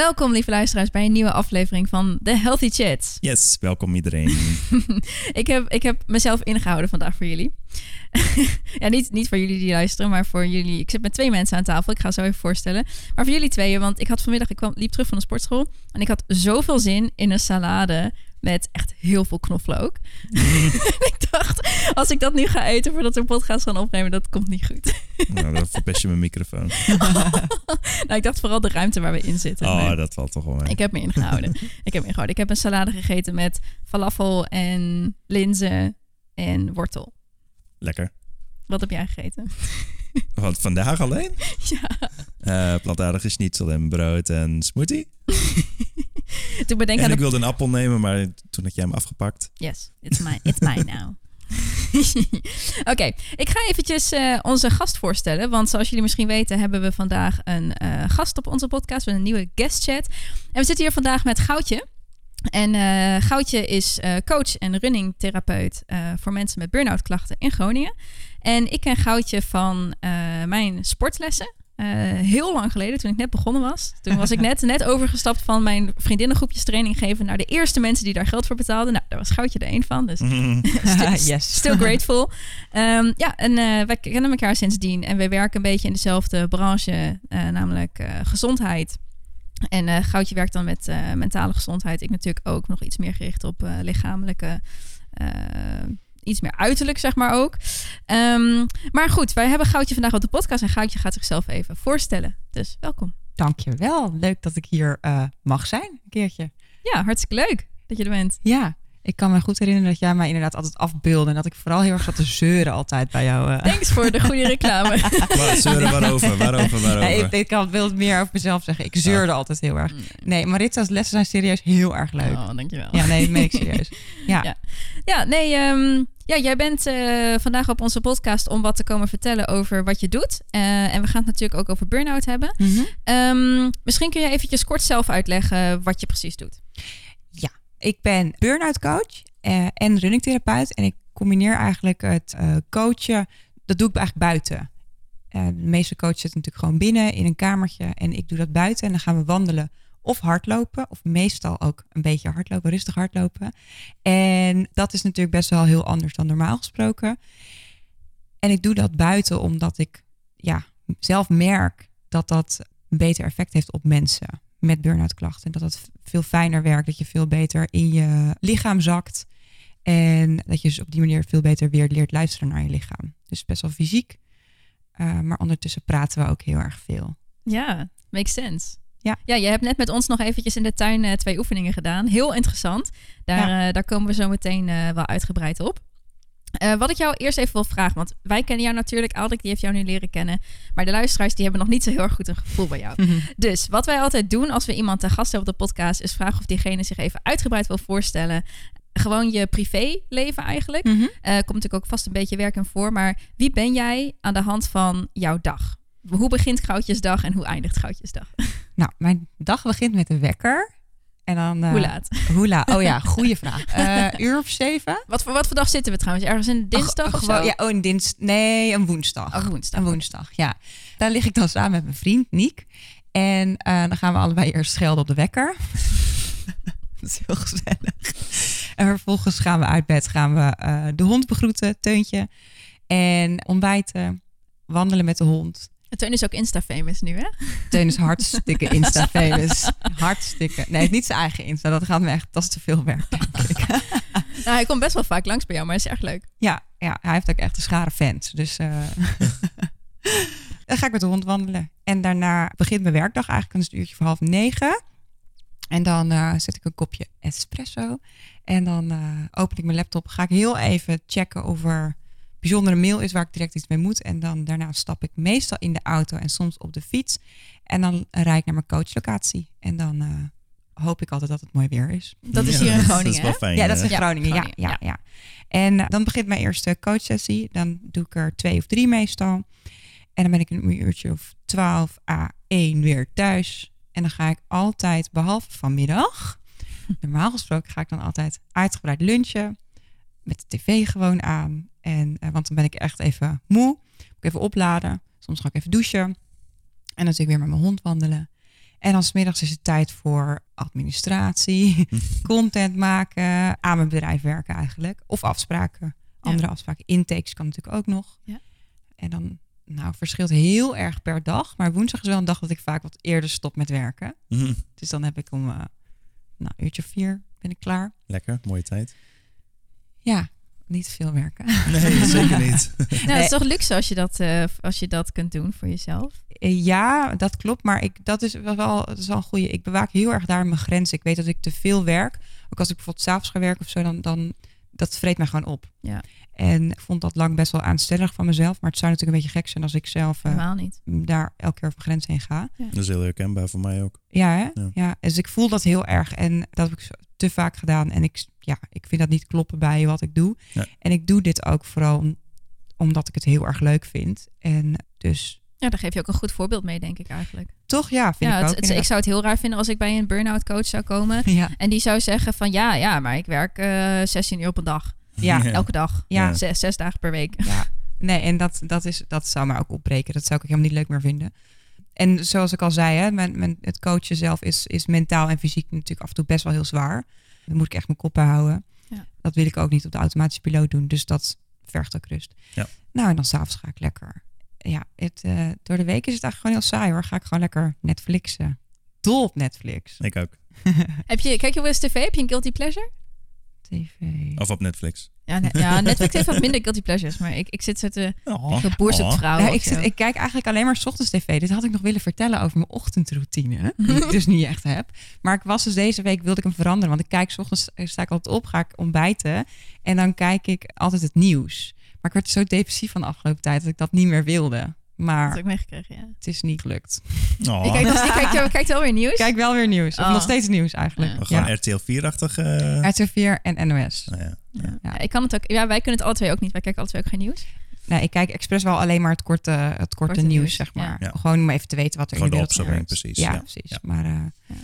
Welkom, lieve luisteraars, bij een nieuwe aflevering van The Healthy Chats. Yes, welkom iedereen. ik, heb, ik heb mezelf ingehouden vandaag voor jullie. ja, niet, niet voor jullie die luisteren, maar voor jullie. Ik zit met twee mensen aan tafel. Ik ga zo even voorstellen. Maar voor jullie tweeën, want ik had vanmiddag, ik kwam, liep terug van de sportschool. En ik had zoveel zin in een salade met echt heel veel knoflook. ik dacht, als ik dat nu ga eten voordat we een podcast gaan opnemen, dat komt niet goed. nou, dan verpest je mijn microfoon. nou, ik dacht vooral de ruimte waar we in zitten. Oh, dat valt toch wel mee. Ik heb me ingehouden. ik heb me ingehouden. Ik heb een salade gegeten met falafel en linzen en wortel. Lekker. Wat heb jij gegeten? Wat, vandaag alleen? Ja. Uh, plantaardige schnitzel en brood en smoothie. toen bedenk en aan ik wilde een appel nemen, maar toen had jij hem afgepakt. Yes, it's mine, it's mine now. Oké, ik ga eventjes uh, onze gast voorstellen. Want zoals jullie misschien weten, hebben we vandaag een uh, gast op onze podcast. Met een nieuwe guest chat. En we zitten hier vandaag met Goudje. En uh, Goudje is coach en running therapeut voor mensen met burn-out klachten in Groningen. En ik ken Goudje van mijn sportlessen. Uh, heel lang geleden, toen ik net begonnen was. Toen was ik net, net overgestapt van mijn vriendinnengroepjes training geven naar de eerste mensen die daar geld voor betaalden. Nou, daar was Goudje er één van. Dus still, yes. still grateful. Um, ja, en uh, wij kennen elkaar sindsdien. En wij werken een beetje in dezelfde branche, uh, namelijk gezondheid. En Goudje werkt dan met mentale gezondheid. Ik natuurlijk ook nog iets meer gericht op lichamelijke iets meer uiterlijk, zeg maar ook. Um, maar goed, wij hebben Goudje vandaag op de podcast en Goudje gaat zichzelf even voorstellen. Dus welkom. Dankjewel. Leuk dat ik hier uh, mag zijn, een keertje. Ja, hartstikke leuk dat je er bent. Ja, ik kan me goed herinneren dat jij mij inderdaad altijd afbeelde. En dat ik vooral heel erg zat te zeuren altijd bij jou. Uh. Thanks voor de goede reclame. Waar, zeuren waarover? Waarover? Waarover? Nee, ik, ik kan wel meer over mezelf zeggen. Ik zeurde altijd heel erg. Nee, Maritza's lessen zijn serieus heel erg leuk. Oh, dankjewel. Ja, nee, dat meen ik serieus. Ja, ja. ja nee, um, ja, jij bent uh, vandaag op onze podcast om wat te komen vertellen over wat je doet. Uh, en we gaan het natuurlijk ook over burn-out hebben. Mm -hmm. um, misschien kun je eventjes kort zelf uitleggen wat je precies doet. Ik ben burn-out coach uh, en runningtherapeut. En ik combineer eigenlijk het coachen, dat doe ik eigenlijk buiten. de meeste coaches zitten natuurlijk gewoon binnen in een kamertje. En ik doe dat buiten en dan gaan we wandelen of hardlopen, of meestal ook een beetje hardlopen, rustig hardlopen. En dat is natuurlijk best wel heel anders dan normaal gesproken. En ik doe dat buiten omdat ik ja, zelf merk dat dat een beter effect heeft op mensen met burn-out klachten. Dat het veel fijner werkt, dat je veel beter in je lichaam zakt. En dat je dus op die manier veel beter weer leert luisteren naar je lichaam. Dus best wel fysiek. Uh, maar ondertussen praten we ook heel erg veel. Ja, makes sense. Ja. ja, je hebt net met ons nog eventjes in de tuin uh, twee oefeningen gedaan. Heel interessant. Daar, ja. uh, daar komen we zo meteen wel uitgebreid op. wat ik jou eerst even wil vragen, want wij kennen jou natuurlijk, Aldrik die heeft jou nu leren kennen. Maar de luisteraars die hebben nog niet zo heel erg goed een gevoel bij jou. Mhm. Dus wat wij altijd doen als we iemand te gast hebben op de podcast, is vragen of diegene zich even uitgebreid wil voorstellen. Gewoon je privéleven eigenlijk. Mhm. komt natuurlijk ook vast een beetje werk in voor. Maar wie ben jij aan de hand van jouw dag? Hoe begint Goudjesdag en hoe eindigt Goudjesdag? Nou, mijn dag begint met een wekker. En dan, uh, hoe laat? Hoe laat? Oh ja, goede vraag. Uh, uur of zeven. Wat voor, wat voor dag zitten we trouwens? Ergens een dinsdag Ach, of gewoon, zo? Ja, oh, een dins, nee, een woensdag. Oh, woensdag. Een woensdag, ja. Daar lig ik dan samen met mijn vriend Niek. En uh, dan gaan we allebei eerst schelden op de wekker. Dat is heel gezellig. En vervolgens gaan we uit bed, gaan we de hond begroeten, Teuntje. En ontbijten, wandelen met de hond. Teun is ook Insta-famous nu, hè? Teun is hartstikke Insta-famous. hartstikke. Nee, niet zijn eigen Insta. Dat gaat me echt, dat is te veel werk, denk ik. nou, hij komt best wel vaak langs bij jou, maar het is echt leuk. Ja, ja hij heeft ook echt een schare fans. Dus uh... dan ga ik met de hond wandelen. En daarna begint mijn werkdag eigenlijk een uurtje voor half negen. En dan uh, zet ik een kopje espresso. En dan uh, open ik mijn laptop. Ga ik heel even checken of er bijzondere mail is waar ik direct iets mee moet. En dan daarna stap ik meestal in de auto en soms op de fiets. En dan rijd ik naar mijn coachlocatie. En dan uh, hoop ik altijd dat het mooi weer is. Dat is hier in Groningen, Dat is wel fijn. Ja, dat is in Ja, Groningen. Ja, Groningen, ja, ja. ja. En uh, dan begint mijn eerste coachsessie. Dan doe ik er twee of drie meestal. En dan ben ik een uurtje of 12 à 1 weer thuis. En dan ga ik altijd, behalve vanmiddag, normaal gesproken ga ik dan altijd uitgebreid lunchen. Met de tv gewoon aan. En, uh, want dan ben ik echt even moe. Moet ik even opladen. Soms ga ik even douchen. En dan zit ik weer met mijn hond wandelen. En dan smiddags is het tijd voor administratie, content maken, aan mijn bedrijf werken eigenlijk. Of afspraken, andere afspraken. Intakes kan natuurlijk ook nog. Ja. En dan, nou, verschilt heel erg per dag. Maar woensdag is wel een dag dat ik vaak wat eerder stop met werken. Mhm. Dus dan heb ik om, eh nou, een uurtje vier ben ik klaar. Lekker, mooie tijd. Ja, niet veel werken. Nee, zeker niet. Nou, dat is toch luxe als je dat, eh, als je dat kunt doen voor jezelf. Eh, Ja, dat klopt. Maar ik, dat, is wel, wel, dat is wel een goede. Ik bewaak heel erg daar mijn grenzen. Ik weet dat ik te veel werk. Ook als ik bijvoorbeeld s'avonds ga werken of zo, dan, dan dat vreet mij gewoon op. Ja. En ik vond dat lang best wel aanstellig van mezelf. Maar het zou natuurlijk een beetje gek zijn als ik zelf eh, Helemaal niet. daar elke keer over mijn grens heen ga. Dat is heel herkenbaar voor mij ook. Ja, hè? Ja. Ja. Dus ik voel dat heel erg. En dat heb ik zo- te vaak gedaan. En ik, ja, ik vind dat niet kloppen bij wat ik doe. Ja. En ik doe dit ook vooral om- omdat ik het heel erg leuk vind. En dus Ja, daar geef je ook een goed voorbeeld mee, denk ik eigenlijk. toch, ja, vind ja, ik het- ook. het- ik zou het heel raar vinden als ik bij een burn-out coach zou komen. Ja, En die zou zeggen van ja, ja, maar ik werk eh 16 uur op een dag. ja, Elke dag. Ja. Zes, zes dagen per week. ja. Nee, en dat, dat, is, dat zou me ook opbreken. Dat zou ik helemaal niet leuk meer vinden. En zoals ik al zei, hè, mijn, mijn, het coachen zelf is, is mentaal en fysiek natuurlijk af en toe best wel heel zwaar. Dan moet ik echt mijn kop houden. Ja. Dat wil ik ook niet op de automatische piloot doen. Dus dat vergt ook rust. Ja. Nou, en dan s'avonds ga ik lekker. Ja, het, eh, door de week is het eigenlijk gewoon heel saai hoor. Ga ik gewoon lekker Netflixen. Dol op Netflix. Ik ook. Heb je, kijk je wel eens tv? Heb je een guilty pleasure? TV. Of op Netflix. Ja, ne- ja Netflix heeft wat minder guilty pleasures. Maar ik, ik zit zo te Oh. Oh. vrouwen. Ja, ik, zit, ik kijk eigenlijk alleen maar 's ochtends tv. Dit had ik nog willen vertellen over mijn ochtendroutine. Die ik dus niet echt heb. Maar ik was dus deze week, wilde ik hem veranderen. Want ik kijk 's ochtends, eh, sta ik altijd op, ga ik ontbijten. En dan kijk ik altijd het nieuws. Maar ik werd zo depressief van de afgelopen tijd dat ik dat niet meer wilde. Dat Maar heb ik meegekregen, ja. het is niet gelukt. Oh. Ik kijk, nog- ik kijk, wel weer nieuws? Ik kijk wel weer nieuws. Of Oh. nog steeds nieuws eigenlijk. Ja. Gewoon Ja. RTL 4-achtig. eh RTL 4 en NOS. nou ja. Ja. Ja. Ja, ik kan het ook. Ja, wij kunnen het alle twee ook niet. Wij kijken alle twee ook geen nieuws. Nee, ik kijk expres wel alleen maar het korte, het korte, Korte nieuws, nieuws, zeg maar. ja. Gewoon om even te weten wat er Gewoon in de de wereld opzomming, precies, Ja, ja. precies. Ja. Maar eh, Ja.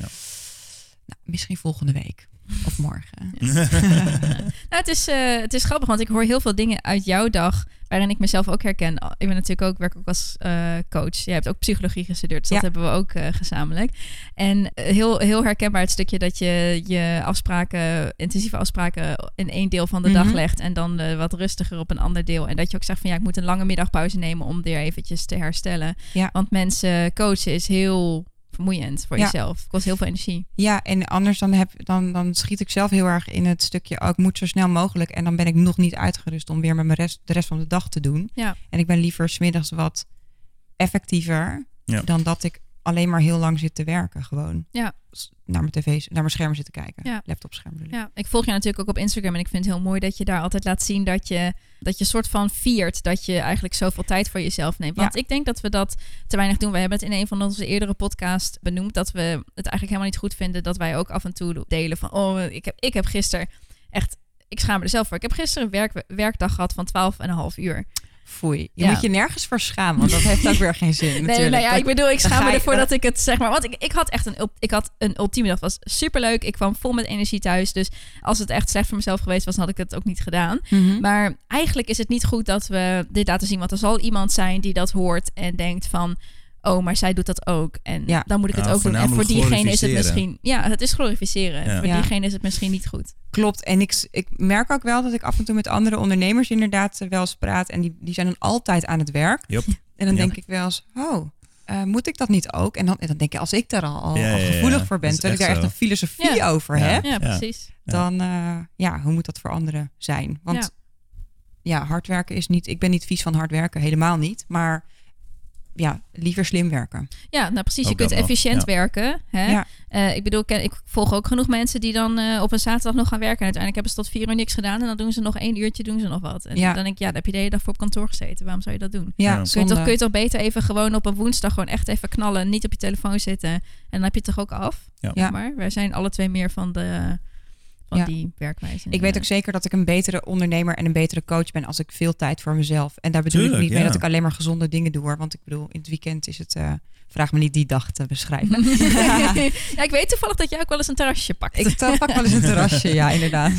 nou, misschien volgende week of morgen. nou, het is, eh, het is grappig, want ik hoor heel veel dingen uit jouw dag waarin ik mezelf ook herken. Ik ben natuurlijk ook, werk ook als eh, coach. Je hebt ook psychologie gestudeerd, dus dat hebben we ook eh, gezamenlijk. En heel, heel herkenbaar het stukje dat je je afspraken, intensieve afspraken in één deel van de dag Mhm. legt en dan eh, wat rustiger op een ander deel. En dat je ook zegt van ja, ik moet een lange middagpauze nemen om weer eventjes te herstellen. Ja. Want mensen coachen is heel vermoeiend voor Ja. jezelf. Het kost heel veel energie. Ja, en anders dan, heb, dan, dan schiet ik zelf heel erg in het stukje, oh, ik moet zo snel mogelijk. En dan ben ik nog niet uitgerust om weer met mijn rest, de rest van de dag te doen. Ja. En ik ben liever smiddags wat effectiever Ja. dan dat ik alleen maar heel lang zit te werken. Gewoon Ja. Naar mijn tv's, naar mijn scherm zitten kijken. Ja. Laptopscherm. Ja, ik volg je natuurlijk ook op Instagram en ik vind het heel mooi dat je daar altijd laat zien dat je dat je soort van viert dat je eigenlijk zoveel tijd voor jezelf neemt. Want Ja. ik denk dat we dat te weinig doen. We hebben het in een van onze eerdere podcasts benoemd dat we het eigenlijk helemaal niet goed vinden dat wij ook af en toe delen van oh ik heb ik heb gisteren echt ik schaam me er zelf voor. Ik heb gisteren een werk, werkdag gehad van 12 en een half uur. Foei. Je Ja. moet je nergens voor schamen, want dat heeft ook weer geen zin natuurlijk. Nee, nou ja, Dat- ik bedoel, ik schaam me ervoor dat ik het zeg maar. Want ik, ik had echt een, ik had een ultieme dag. Was superleuk. Ik kwam vol met energie thuis. Dus als het echt slecht voor mezelf geweest was, dan had ik het ook niet gedaan. Mhm. Maar eigenlijk is het niet goed dat we dit laten zien. Want er zal iemand zijn die dat hoort en denkt van... Oh, maar zij doet dat ook. En Ja. dan moet ik het Ja, ook doen. En voor diegene is het misschien... Ja, het is glorificeren. Ja. Voor Ja. diegene is het misschien niet goed. Klopt. En ik, ik merk ook wel dat ik af en toe met andere ondernemers inderdaad eh, wel eens praat. En die, die zijn dan altijd aan het werk. Yup. En dan Ja. denk ik wel eens, oh, eh, moet ik dat niet ook? En dan, en dan denk ik, als ik daar al, al, Ja, al ja, ja. gevoelig voor ben, Dat terwijl ik daar echt echt een filosofie Ja. over Ja. heb, Ja, precies. dan eh, ja, hoe moet dat voor anderen zijn? Want Ja. ja. hard werken is niet, ik ben niet vies van hard werken, helemaal niet. Maar ja, liever slim werken. Ja, nou precies. Je kunt efficiënt ja. werken. Hè? Ja. Eh, ik bedoel, ik, volg ook genoeg mensen die dan eh, op een zaterdag nog gaan werken. En uiteindelijk hebben ze tot vier uur niks gedaan. En dan doen ze nog één uurtje, doen ze nog wat. En Ja. dan denk ik, ja, dan heb je de hele dag voor op kantoor gezeten. Waarom zou je dat doen? Ja, Ja. Kun je, toch, kun je toch beter even gewoon op een woensdag gewoon echt even knallen. Niet op je telefoon zitten. En dan heb je het toch ook af. Ja. Ja. Maar wij zijn alle twee meer van de, van Ja. die werkwijze. Ik weet ook zeker dat ik een betere ondernemer en een betere coach ben als ik veel tijd voor mezelf. En daar bedoel ik niet mee ja. dat ik alleen maar gezonde dingen doe hoor. Want ik bedoel, in het weekend is het. eh, vraag me niet die dag te beschrijven. ja, ik weet toevallig dat jij ook wel eens een terrasje pakt. ik pak wel eens een terrasje, ja, inderdaad.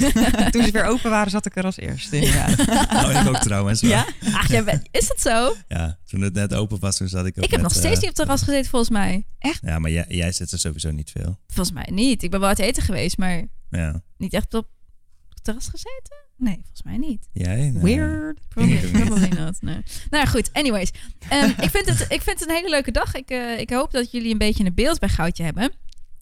Toen ze weer open waren, zat ik er als eerste. Inderdaad. Nou, ik ook trouwens. Ja? Ach, jij bent- is dat zo? Ja, toen het net open was, toen zat ik ook Ik heb net, nog steeds eh, niet op het terras gezeten, volgens mij. Ja, maar jij, jij zit er sowieso niet veel. Volgens mij niet. Ik ben wel uit eten geweest, maar Ja. niet echt op het terras gezeten? Nee, volgens mij niet. Jij? Nee. Weird. Probably, not. Nee. Nou goed. Anyways. Ehm, ik, vind het, ik vind het een hele leuke dag. Ik, eh, ik hoop dat jullie een beetje een beeld bij Goudje hebben.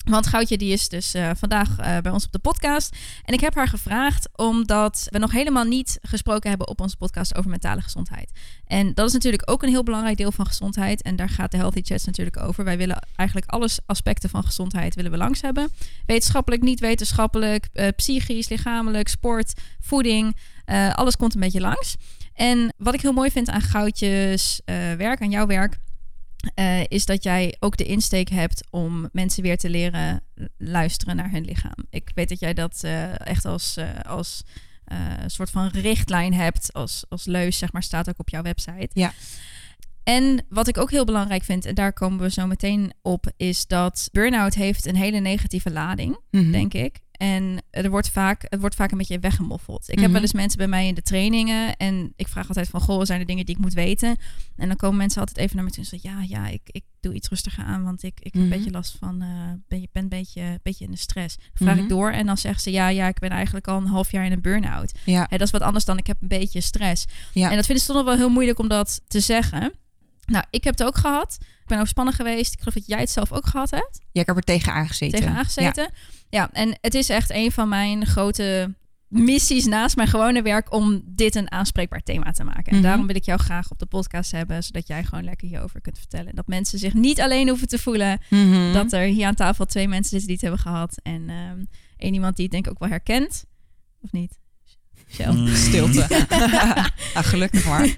Want Goudje die is dus eh, vandaag eh, bij ons op de podcast. En ik heb haar gevraagd omdat we nog helemaal niet gesproken hebben op onze podcast over mentale gezondheid. En dat is natuurlijk ook een heel belangrijk deel van gezondheid. En daar gaat de Healthy Chats natuurlijk over. Wij willen eigenlijk alles aspecten van gezondheid willen we langs hebben. Wetenschappelijk, niet wetenschappelijk, eh, psychisch, lichamelijk, sport, voeding. Alles komt een beetje langs. En wat ik heel mooi vind aan Goudjes werk, aan jouw werk, eh, is dat jij ook de insteek hebt om mensen weer te leren luisteren naar hun lichaam. Ik weet dat jij dat eh, echt als, eh, als soort van richtlijn hebt, als, als leus, zeg maar, staat ook op jouw website. Ja. En wat ik ook heel belangrijk vind, en daar komen we zo meteen op, is dat burn-out heeft een hele negatieve lading Mhm. denk ik. En er wordt vaak, het wordt vaak een beetje weggemoffeld. Ik heb Mhm. wel eens mensen bij mij in de trainingen en ik vraag altijd van, goh, zijn er dingen die ik moet weten? En dan komen mensen altijd even naar me toe en zeggen, ja, ja, ik, ik doe iets rustiger aan, want ik, ik heb Mhm. een beetje last van, eh ben, je ben een beetje, beetje in de stress. Dan vraag Mhm. ik door en dan zeggen ze, ja, ja, ik ben eigenlijk al een half jaar in een burn-out. Ja, dat is wat anders dan ik heb een beetje stress. Ja. En dat vinden ze toch nog wel heel moeilijk om dat te zeggen. Nou, ik heb het ook gehad. Ik ben overspannen geweest. Ik geloof dat jij het zelf ook gehad hebt ja, ik heb er tegen aangezeten. tegen aangezeten. Ja. en het is echt een van mijn grote missies naast mijn gewone werk om dit een aanspreekbaar thema te maken. En Mhm. daarom wil ik jou graag op de podcast hebben, zodat jij gewoon lekker hierover kunt vertellen. En dat mensen zich niet alleen hoeven te voelen Ja. Mhm. dat er hier aan tafel twee mensen zitten die het hebben gehad. En één iemand die het denk ik ook wel herkent. Of niet? Mm. Stilte. ah, gelukkig maar.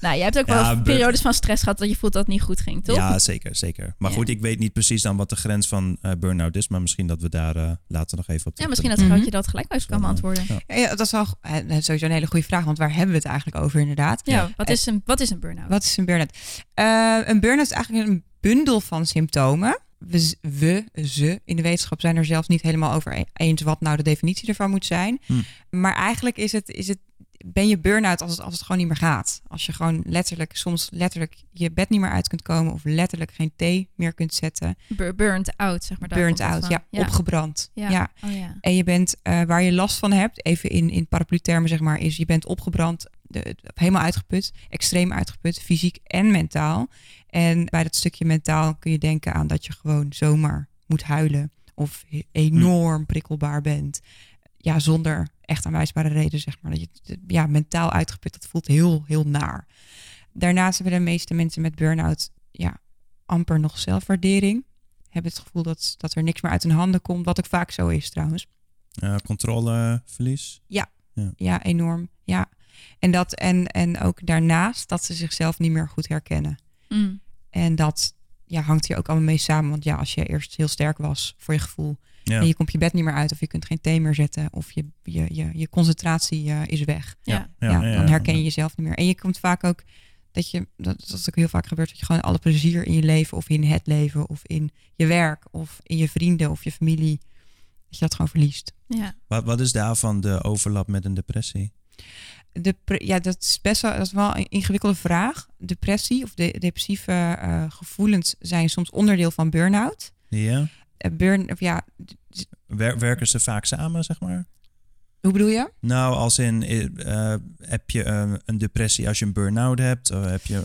Nou, jij hebt ook Ja, wel periodes van stress gehad dat je voelt dat het niet goed ging, toch? Ja, zeker, zeker. Maar Ja. goed, ik weet niet precies dan wat de grens van eh burn-out is. Maar misschien dat we daar eh, later nog even op Ja, misschien dat Mhm. je dat gelijk kan beantwoorden. ja. Ja, dat is wel eh, sowieso een hele goede vraag, want waar hebben we het eigenlijk over inderdaad? Ja, wat is een, wat is een burn-out? Wat is een burn-out? Eh, een burn-out is eigenlijk een bundel van symptomen. We, we, ze in de wetenschap zijn er zelfs niet helemaal over e- eens wat nou de definitie ervan moet zijn. Hm. Maar eigenlijk is het, is het, ben je burn-out als het, als het gewoon niet meer gaat. Als je gewoon letterlijk, soms letterlijk je bed niet meer uit kunt komen of letterlijk geen thee meer kunt zetten. Bur- burnt out, zeg maar. Burnt out, ja, opgebrand. Ja. ja. Oh ja. En je bent eh, waar je last van hebt, even in, in paraplu-termen zeg maar, is je bent opgebrand, de, helemaal uitgeput, extreem uitgeput, fysiek en mentaal. En bij dat stukje mentaal kun je denken aan dat je gewoon zomaar moet huilen of enorm prikkelbaar bent. Ja, zonder echt aanwijsbare reden, zeg maar. Dat je ja, mentaal uitgeput, dat voelt heel, heel naar. Daarnaast hebben de meeste mensen met burn-out ja, amper nog zelfwaardering. Hebben het gevoel dat, dat er niks meer uit hun handen komt, wat ook vaak zo is trouwens. Controleverlies. Ja, enorm. Ja. En, dat, en, en ook daarnaast dat ze zichzelf niet meer goed herkennen. Mm. En dat ja, hangt hier ook allemaal mee samen. Want ja, als je eerst heel sterk was voor je gevoel. Ja. En je komt je bed niet meer uit. Of je kunt geen thee meer zetten. Of je, je, je, je concentratie eh, is weg. Ja. Ja, dan herken je jezelf niet meer. En je komt vaak ook dat je, dat, dat is ook heel vaak gebeurt, dat je gewoon alle plezier in je leven of in het leven of in je werk of in je vrienden of je familie, dat je dat gewoon verliest. ja. Wat, wat is daarvan de overlap met een depressie? De, ja, dat is best wel, dat is wel een ingewikkelde vraag. Depressie of de, depressieve eh, gevoelens zijn soms onderdeel van burn-out. Ja. Eh, burn, of ja, Wer- werken ze vaak samen, zeg maar? hoe bedoel je? Nou, als in, eh, heb je een depressie als je een burn-out hebt? Of heb je...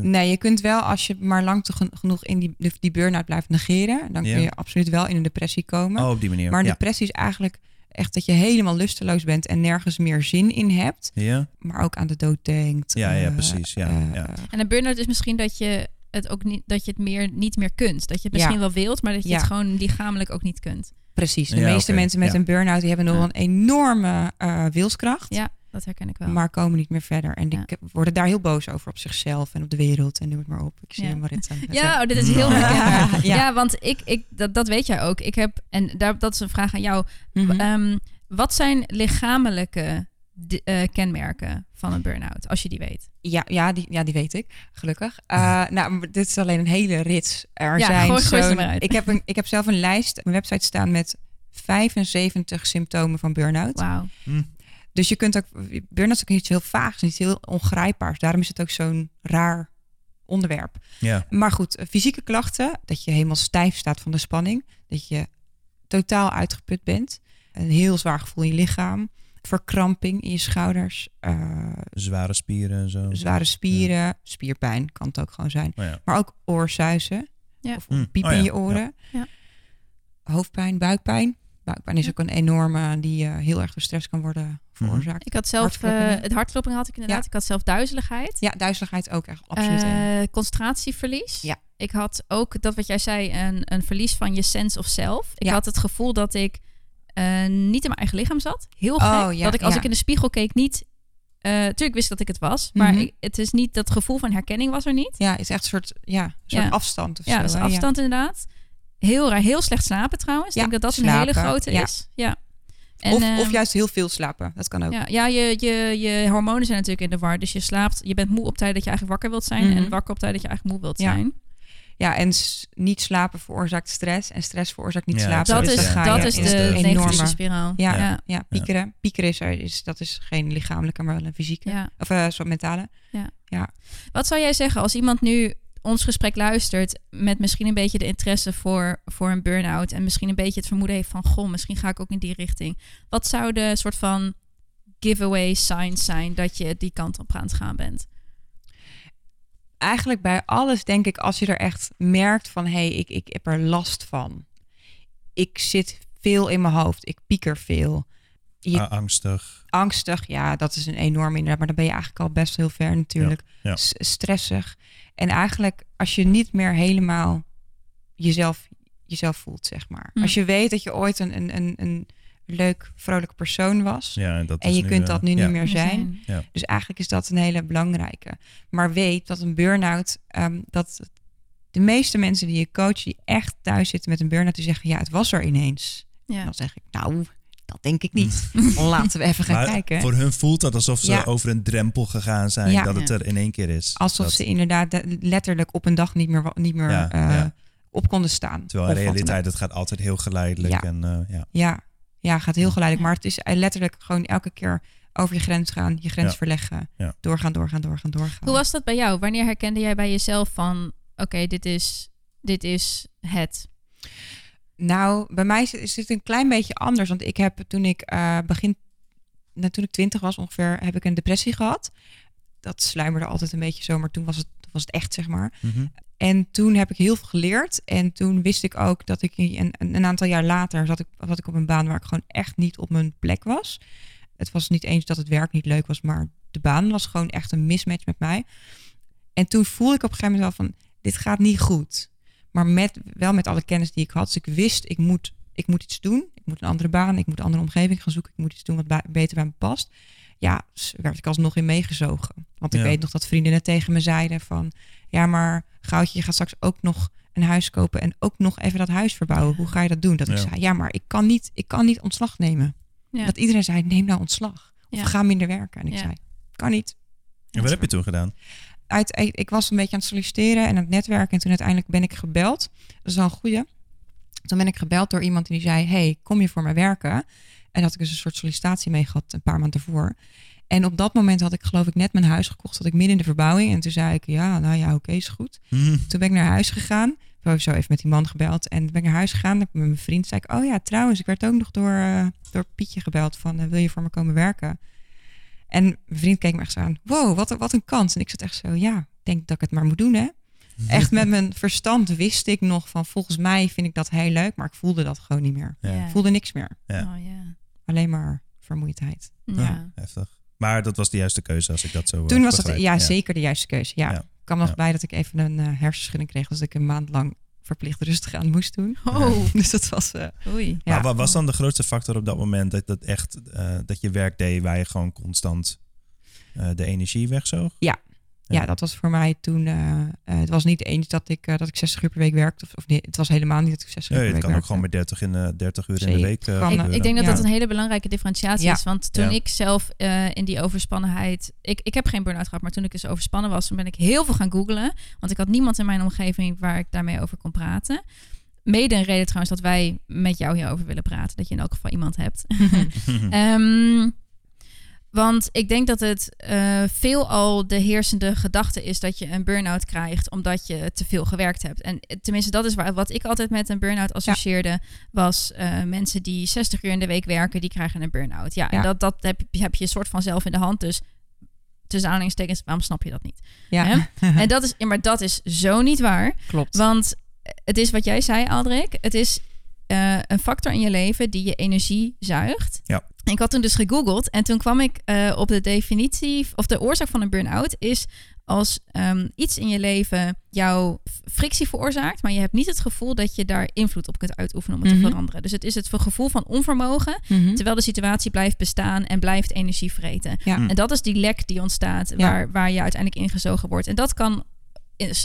Nee, je kunt wel als je maar lang genoeg in die, die burn-out blijft negeren, dan Ja. kun je absoluut wel in een depressie komen. oh, op die manier. maar een ja. depressie is eigenlijk echt dat je helemaal lusteloos bent en nergens meer zin in hebt, ja. maar ook aan de dood denkt. Ja, ja, Eh, precies. Ja, eh, ja. En een burn-out is misschien dat je het ook niet, dat je het meer niet meer kunt. Dat je het misschien Ja. wel wilt, maar dat je Ja. het gewoon lichamelijk ook niet kunt. Precies. De Ja, meeste mensen met ja. een burn-out die hebben nog Ja. een enorme eh, wilskracht. Ja. Dat herken ik wel. maar komen niet meer verder. En Ja. die k- worden daar heel boos over op zichzelf en op de wereld en noem het maar op. Ik zie Ja. hem aan het ja, oh, dit is heel Ja. herkenbaar. ja. Ja. want ik, ik, dat, dat weet jij ook. Ik heb, en daar, dat is een vraag aan jou. Mhm. Ehm, wat zijn lichamelijke eh, kenmerken van een burn-out, als je die weet? Ja, ja, die, ja, die weet ik, gelukkig. Eh, nou, maar dit is alleen een hele rits. Er Ja, zijn gooi- gooi ze zo'n- maar uit. Ik heb, een, ik heb zelf een lijst op mijn website staan met 75 symptomen van burn-out. Wauw. Dus je kunt ook, burn-out is ook iets heel vaags, iets heel ongrijpbaars. Daarom is het ook zo'n raar onderwerp. Ja. Maar goed, eh, fysieke klachten, dat je helemaal stijf staat van de spanning, dat je totaal uitgeput bent, een heel zwaar gevoel in je lichaam, verkramping in je schouders, eh, Zware spieren en zo. zware spieren, spierpijn kan het ook gewoon zijn, Oh ja. maar ook oorzuizen Ja. of Mm. piep Oh ja, in je oren, Ja. hoofdpijn, buikpijn. Buikpijn is Ja. ook een enorme die eh, heel erg door stress kan worden veroorzaakt. Ik had zelf, eh, het hartklopping had ik inderdaad. Ja. Ik had zelf duizeligheid. Ja, duizeligheid ook echt absoluut. Eh, concentratieverlies. Ja. Ik had ook dat wat jij zei, een, een verlies van je sense of self. Ik Ja. had het gevoel dat ik niet in mijn eigen lichaam zat. Heel gek. Oh, ja, dat ik als ik in de spiegel keek niet... tuurlijk wist ik dat ik het was. Maar Mhm. ik- het is niet dat gevoel van herkenning was er niet. Ja, is echt een soort, ja, een soort afstand of Ja, zo. afstand inderdaad. Heel raar. Heel slecht slapen trouwens. Ja, ik denk dat dat een hele grote ja. is. Ja. En, of, eh, of juist heel veel slapen. Dat kan ook. Ja, ja je, je, je hormonen zijn natuurlijk in de war. Dus je slaapt, je bent moe op tijd dat je eigenlijk wakker wilt zijn. Mhm. En wakker op tijd dat je eigenlijk moe wilt Ja. zijn. Ja, en niet slapen veroorzaakt stress. En stress veroorzaakt niet Ja, slapen. Dat Dus is, dat is de negatieve enorme... spiraal. Ja, ja. ja, ja, piekeren. Piekeren is, is, dat is geen lichamelijke, maar wel een fysieke. Ja. Of uh, mentale. Wat zou jij zeggen als iemand nu ons gesprek luistert met misschien een beetje de interesse voor, voor een burn-out en misschien een beetje het vermoeden heeft van goh, misschien ga ik ook in die richting. Wat zouden soort van giveaway signs zijn dat je die kant op aan het gaan bent? Eigenlijk bij alles denk ik, als je er echt merkt van... hé, hey, ik, ik heb er last van. Ik zit veel in mijn hoofd. Ik pieker veel. Je Ah, angstig. angstig, ja, dat is een enorm inderdaad. Maar dan ben je eigenlijk al best heel ver natuurlijk. Ja, ja. S- stressig. En eigenlijk als je niet meer helemaal jezelf, jezelf voelt, zeg maar. Hm. Als je weet dat je ooit een, een, een, een leuk, vrolijk persoon was. Ja, en dat En je nu, kunt eh, dat nu ja. niet meer zijn. Dus eigenlijk is dat een hele belangrijke. Maar weet dat een burn-out, ehm, dat de meeste mensen die je coach, die echt thuis zitten met een burn-out, die zeggen, ja, het was er ineens. En Ja. dan zeg ik, nou, dat denk ik niet. Laten we even gaan Maar kijken. voor hun voelt dat alsof ze Ja. over een drempel gegaan zijn. Ja. Dat het Ja. er in één keer is. Alsof Dat- ze inderdaad de- letterlijk op een dag niet meer, niet meer Ja, eh, ja. op konden staan. Terwijl in realiteit, het gaat altijd heel geleidelijk. Ja. En, eh, ja. Ja, ja, gaat heel geleidelijk. Maar het is eh, letterlijk gewoon elke keer over je grens gaan, je grens Ja. verleggen. Ja. Doorgaan, doorgaan, doorgaan, doorgaan. Hoe was dat bij jou? Wanneer herkende jij bij jezelf van oké, dit, is, dit is het? Nou, bij mij is het een klein beetje anders. Want ik heb toen ik eh, begin, nou, toen ik twintig was ongeveer, heb ik een depressie gehad. Dat sluimerde altijd een beetje zo, maar toen was het, was het echt, zeg maar. Mhm. En toen heb ik heel veel geleerd. En toen wist ik ook dat ik een, een aantal jaar later zat ik, zat ik op een baan waar ik gewoon echt niet op mijn plek was. Het was niet eens dat het werk niet leuk was, maar de baan was gewoon echt een mismatch met mij. En toen voelde ik op een gegeven moment wel van, dit gaat niet goed. Maar met, wel met alle kennis die ik had. Dus ik wist, ik moet, ik moet iets doen. Ik moet een andere baan, ik moet een andere omgeving gaan zoeken. Ik moet iets doen wat beter bij me past. Ja, dus werd ik alsnog in meegezogen. Want ik Ja. weet nog dat vriendinnen tegen me zeiden van... Ja, maar Goudje, je gaat straks ook nog een huis kopen... en ook nog even dat huis verbouwen. Hoe ga je dat doen? Dat ik Ja. zei, ja, maar ik kan niet, ik kan niet ontslag nemen. Ja. Dat iedereen zei, neem nou ontslag. Of Ja. ga minder werken. En ik Ja. zei, kan niet. En wat heb je toen gedaan? Uit, ik, ik was een beetje aan het solliciteren en aan het netwerken. En toen uiteindelijk ben ik gebeld. Dat is wel een goeie. Toen ben ik gebeld door iemand die zei, hey, kom je voor mij werken? En had ik dus een soort sollicitatie mee gehad een paar maanden ervoor. En op dat moment had ik geloof ik net mijn huis gekocht. Zat ik midden in de verbouwing. En toen zei ik, ja, nou ja, oké, is goed. Mhm. Toen ben ik naar huis gegaan. Heb zo even met die man gebeld. En toen ben ik naar huis gegaan. Met mijn vriend zei ik, oh ja, trouwens, ik werd ook nog door, eh, door Pietje gebeld van, eh, wil je voor me komen werken? En mijn vriend keek me echt zo aan. Wow, wat, een- wat een kans. En ik zat echt zo, ja, ik denk dat ik het maar moet doen, hè? Echt met mijn verstand wist ik nog van, volgens mij vind ik dat heel leuk. Maar ik voelde dat gewoon niet meer. Ja. Ik voelde niks meer. Ja. Oh, ja. Alleen maar vermoeidheid. Ja. Ja, heftig. Maar dat was de juiste keuze als ik dat zo eh, Toen was het begrijp. ja, zeker de juiste keuze. Ja. Ja. Ik kwam nog Ja. bij dat ik even een eh, hersenschudding kreeg. Dus dat ik een maand lang verplicht rustig aan moest doen. Oh, Dus dat was... eh, oei. ja. Maar wat was dan de grootste factor op dat moment dat, dat echt eh, dat je werk deed waar je gewoon constant eh, de energie wegzoog? Ja. Ja, dat was voor mij toen. eh, eh, het was niet eens dat ik, eh, dat ik 60 uur per week werkte. Of, of nee, het was helemaal niet dat ik 60 uur Nee, per het week kan ook werkte. gewoon met 30, in, de 30 uur in de week Kan, Ik, denk dat Ja. dat een hele belangrijke differentiatie Ja. is. Want toen Ja. ik zelf eh, in die overspannenheid... Ik, ik heb geen burn-out gehad, maar toen ik dus overspannen was... toen ben ik heel veel gaan googlen. Want ik had niemand in mijn omgeving waar ik daarmee over kon praten. Mede een reden trouwens dat wij met jou hierover willen praten. Dat je in elk geval iemand hebt. Ehm, want ik denk dat het eh veelal de heersende gedachte is dat je een burn-out krijgt omdat je te veel gewerkt hebt. En eh, tenminste, dat is waar, wat ik altijd met een burn-out associeerde, was eh, mensen die 60 uur in de week werken, die krijgen een burn-out. Ja, en dat, dat heb, je- heb je een soort van zelf in de hand. Dus tussen aanhalingstekens, waarom snap je dat niet? Ja, En dat is, maar dat is zo niet waar. klopt. Want het is wat jij zei, Aldrik. Het is eh, een factor in je leven die je energie zuigt. Ja. Ik had toen dus gegoogeld en toen kwam ik eh, op de definitie of de oorzaak van een burn-out is als ehm, iets in je leven jouw frictie veroorzaakt, maar je hebt niet het gevoel dat je daar invloed op kunt uitoefenen om het Mhm. te veranderen. Dus het is het gevoel van onvermogen, Mhm. terwijl de situatie blijft bestaan en blijft energie vreten. Ja. En dat is die lek die ontstaat, Ja. waar, waar je uiteindelijk ingezogen wordt. En dat kan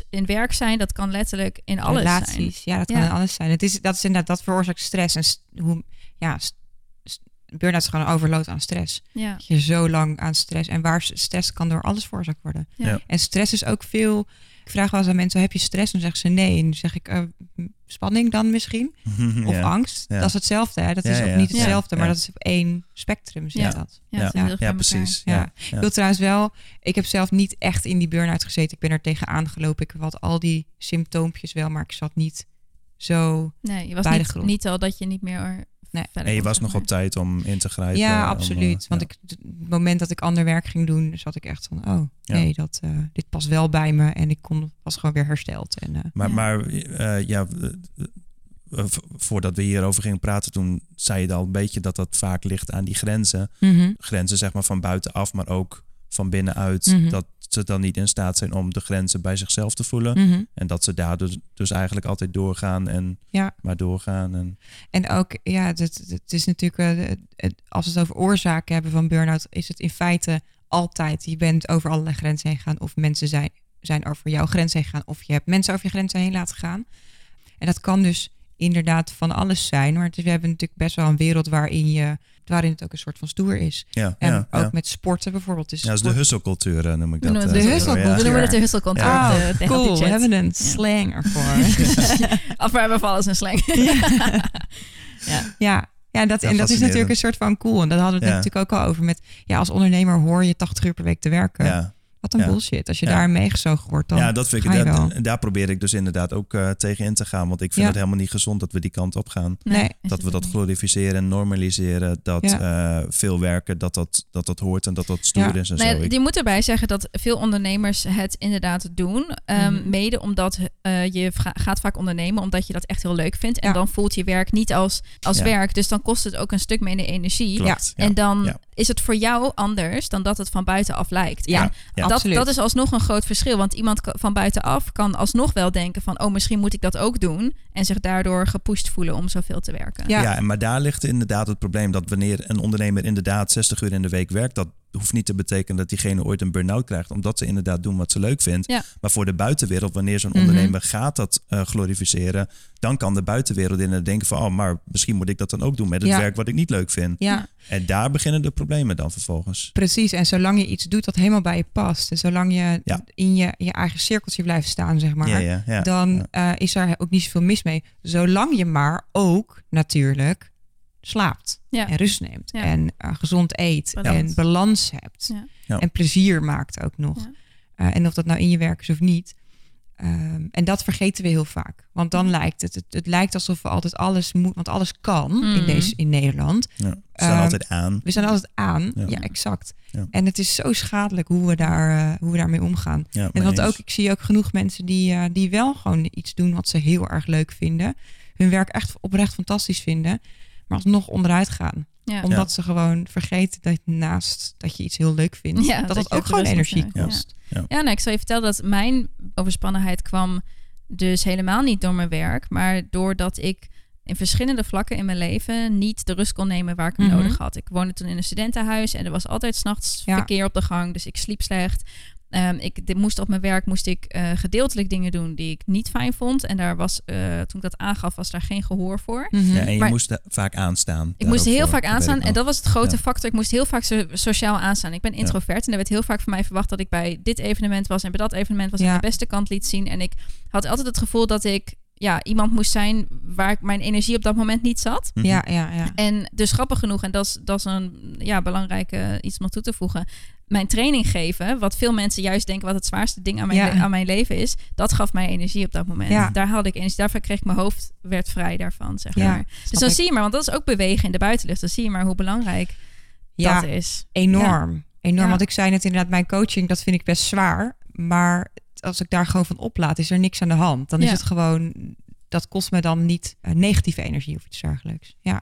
in, werk zijn, dat kan letterlijk in alles zijn. Relaties, ja, dat kan Ja. in alles zijn. Het is, dat is inderdaad, dat veroorzaakt stress. En st- hoe, ja, st- burn-out is gewoon een overload aan stress. Ja. Dat je zo lang aan stress. En waar stress kan door alles veroorzaakt worden. Ja. En stress is ook veel... Ik vraag wel eens aan mensen, heb je stress? Dan zeggen ze nee. En dan zeg ik, eh, spanning dan misschien? Of angst? Ja. Dat is hetzelfde, hè? Dat is ook ja. niet Ja. hetzelfde, maar Ja. dat is op één spectrum, zit Ja. dat. Ja, precies. Ja. Ja. Ik wil trouwens wel, ik heb zelf niet echt in die burn-out gezeten. Ik ben er tegenaan gelopen. Ik had al die symptoompjes wel, maar ik zat niet zo... Nee, je was Bij de grond. niet al dat je niet meer Nee. En je was nog maar. op tijd om in te grijpen. Ja, absoluut. eh, Want ja. ik, het moment dat ik ander werk ging doen, zat ik echt van, oh Ja. nee, dat, eh, dit past wel bij me. En ik kon, was gewoon weer hersteld. En, eh, Maar, Ja. maar ja, voordat we hierover gingen praten, toen zei je al een beetje dat dat vaak ligt aan die grenzen. mhm. Grenzen zeg maar van buitenaf, maar ook van binnenuit. Mhm. Dat ze dan niet in staat zijn om de grenzen bij zichzelf te voelen. Mhm. En dat ze daar dus, dus eigenlijk altijd doorgaan en Ja. maar doorgaan. En, En ook, ja, het, is natuurlijk, eh, het- het- als we het over oorzaken hebben van burn-out, is het in feite altijd, je bent over allerlei grenzen heen gegaan, of mensen zijn, zijn over jouw grenzen heen gegaan, of je hebt mensen over je grenzen heen laten gaan. En dat kan dus inderdaad van alles zijn, maar het is- we hebben natuurlijk best wel een wereld waarin, je, waarin het ook een soort van stoer is. ja, En ja, ook ja. met sporten bijvoorbeeld. Is Ja, dat is de husselcultuur, eh, noem ik We dat. noemen eh, het de de zo, husselcultuur. We noemen het de. Oh, eh, de healthy cool, we hebben een slang ervoor. Of we hebben alles een slang. Ja, ja, dat, Ja, en dat is natuurlijk een soort van cool. En dat hadden we het Ja. natuurlijk ook al over met... Ja, als ondernemer hoor je 80 uur per week te werken. Ja. Wat een Ja. bullshit. Als je Ja. daar meegezogen wordt, dan ja, dat vind ik. Daar, wel. daar probeer ik dus inderdaad ook eh, tegen in te gaan. Want ik vind Ja. het helemaal niet gezond dat we die kant op gaan. Nee. Dat we dat niet. glorificeren en normaliseren. Dat eh, veel werken, dat dat, dat dat hoort en dat dat stoer Ja. is en ja, zo. Ik- die moet erbij zeggen dat veel ondernemers het inderdaad doen. Ehm, Mhm. Mede omdat eh, je ga- gaat vaak ondernemen omdat je dat echt heel leuk vindt. En Ja. dan voelt je werk niet als, als Ja. werk. Dus dan kost het ook een stuk minder energie. Klopt, ja. En dan Ja. Is het voor jou anders dan dat het van buitenaf lijkt. Ja. Dat, absoluut. dat is alsnog een groot verschil. Want iemand van buitenaf kan alsnog wel denken van... oh, misschien moet ik dat ook doen. En zich daardoor gepusht voelen om zoveel te werken. Ja. Maar daar ligt inderdaad het probleem dat wanneer een ondernemer inderdaad 60 uur in de week werkt, dat hoeft niet te betekenen dat diegene ooit een burn-out krijgt, omdat ze inderdaad doen wat ze leuk vindt. Ja. Maar voor de buitenwereld, wanneer zo'n Mhm. ondernemer gaat dat eh, glorificeren, dan kan de buitenwereld inderdaad denken van, oh, maar misschien moet ik dat dan ook doen met het Ja. werk wat ik niet leuk vind. Ja, En daar beginnen de problemen dan vervolgens. precies. En zolang je iets doet dat helemaal bij je past... en zolang je Ja. in je, je eigen cirkeltje blijft staan, zeg maar... ja, ja, ja. dan eh, is er ook niet zoveel mis mee. Zolang je maar ook natuurlijk slaapt Ja. en rust neemt. Ja. En eh, gezond eet Balans. en balans hebt. En plezier maakt ook nog. Ja. Eh, en of dat nou in je werk is of niet. Ehm, en dat vergeten we heel vaak. Want dan lijkt het, het, het lijkt alsof we altijd alles moeten, want alles kan in, Mhm. deze, in Nederland. Ja, ze staan Ehm, altijd aan. We zijn altijd aan. Ja, Ja. exact. Ja. En het is zo schadelijk hoe we, daar, eh, hoe we daarmee omgaan. Ja, En want ook, ik zie ook genoeg mensen die, eh, die wel gewoon iets doen wat ze heel erg leuk vinden. Hun werk echt oprecht fantastisch vinden. Maar alsnog onderuit gaan. Ja. Omdat ze gewoon vergeten dat naast dat je iets heel leuk vindt. Ja, dat dat je ook gewoon energie kost. Ja, nou, ik zal je vertellen dat mijn overspannenheid kwam Dus helemaal niet door mijn werk, maar doordat ik in verschillende vlakken in mijn leven niet de rust kon nemen waar ik hem Mhm. nodig had. Ik woonde toen in een studentenhuis en er was altijd s'nachts Ja. verkeer op de gang, dus ik sliep slecht. Ehm, ik dit moest op mijn werk moest ik eh, gedeeltelijk dingen doen die ik niet fijn vond. En daar was, eh, toen ik dat aangaf, was daar geen gehoor voor. Mhm. Ja, en je Maar- moest er vaak aanstaan. Ik moest heel voor, vaak aanstaan. En dat was het grote Ja. factor. Ik moest heel vaak so- sociaal aanstaan. Ik ben introvert. En er werd heel vaak van mij verwacht dat ik bij dit evenement was. En bij dat evenement was. En Ja. mijn beste kant liet zien. En ik had altijd het gevoel dat ik ja, iemand moest zijn waar ik mijn energie op dat moment niet zat. Mhm. Ja, ja, ja. En dus grappig genoeg, en dat is, dat is een ja, belangrijk eh, iets om nog toe te voegen. Mijn training geven, wat veel mensen juist denken wat het zwaarste ding aan mijn, Ja. aan mijn leven is, dat gaf mij energie op dat moment. Ja. Daar haalde ik energie, daarvoor kreeg ik mijn hoofd werd vrij daarvan, zeg Ja, maar. Dus dan ik. zie je maar, want dat is ook bewegen in de buitenlucht. Dan zie je maar hoe belangrijk Ja, dat is. enorm. Enorm. Ja. Want ik zei net inderdaad, mijn coaching, dat vind ik best zwaar. Maar als ik daar gewoon van oplaat, is er niks aan de hand. Dan is Ja. het gewoon, dat kost me dan niet eh, negatieve energie of iets dergelijks. Ja.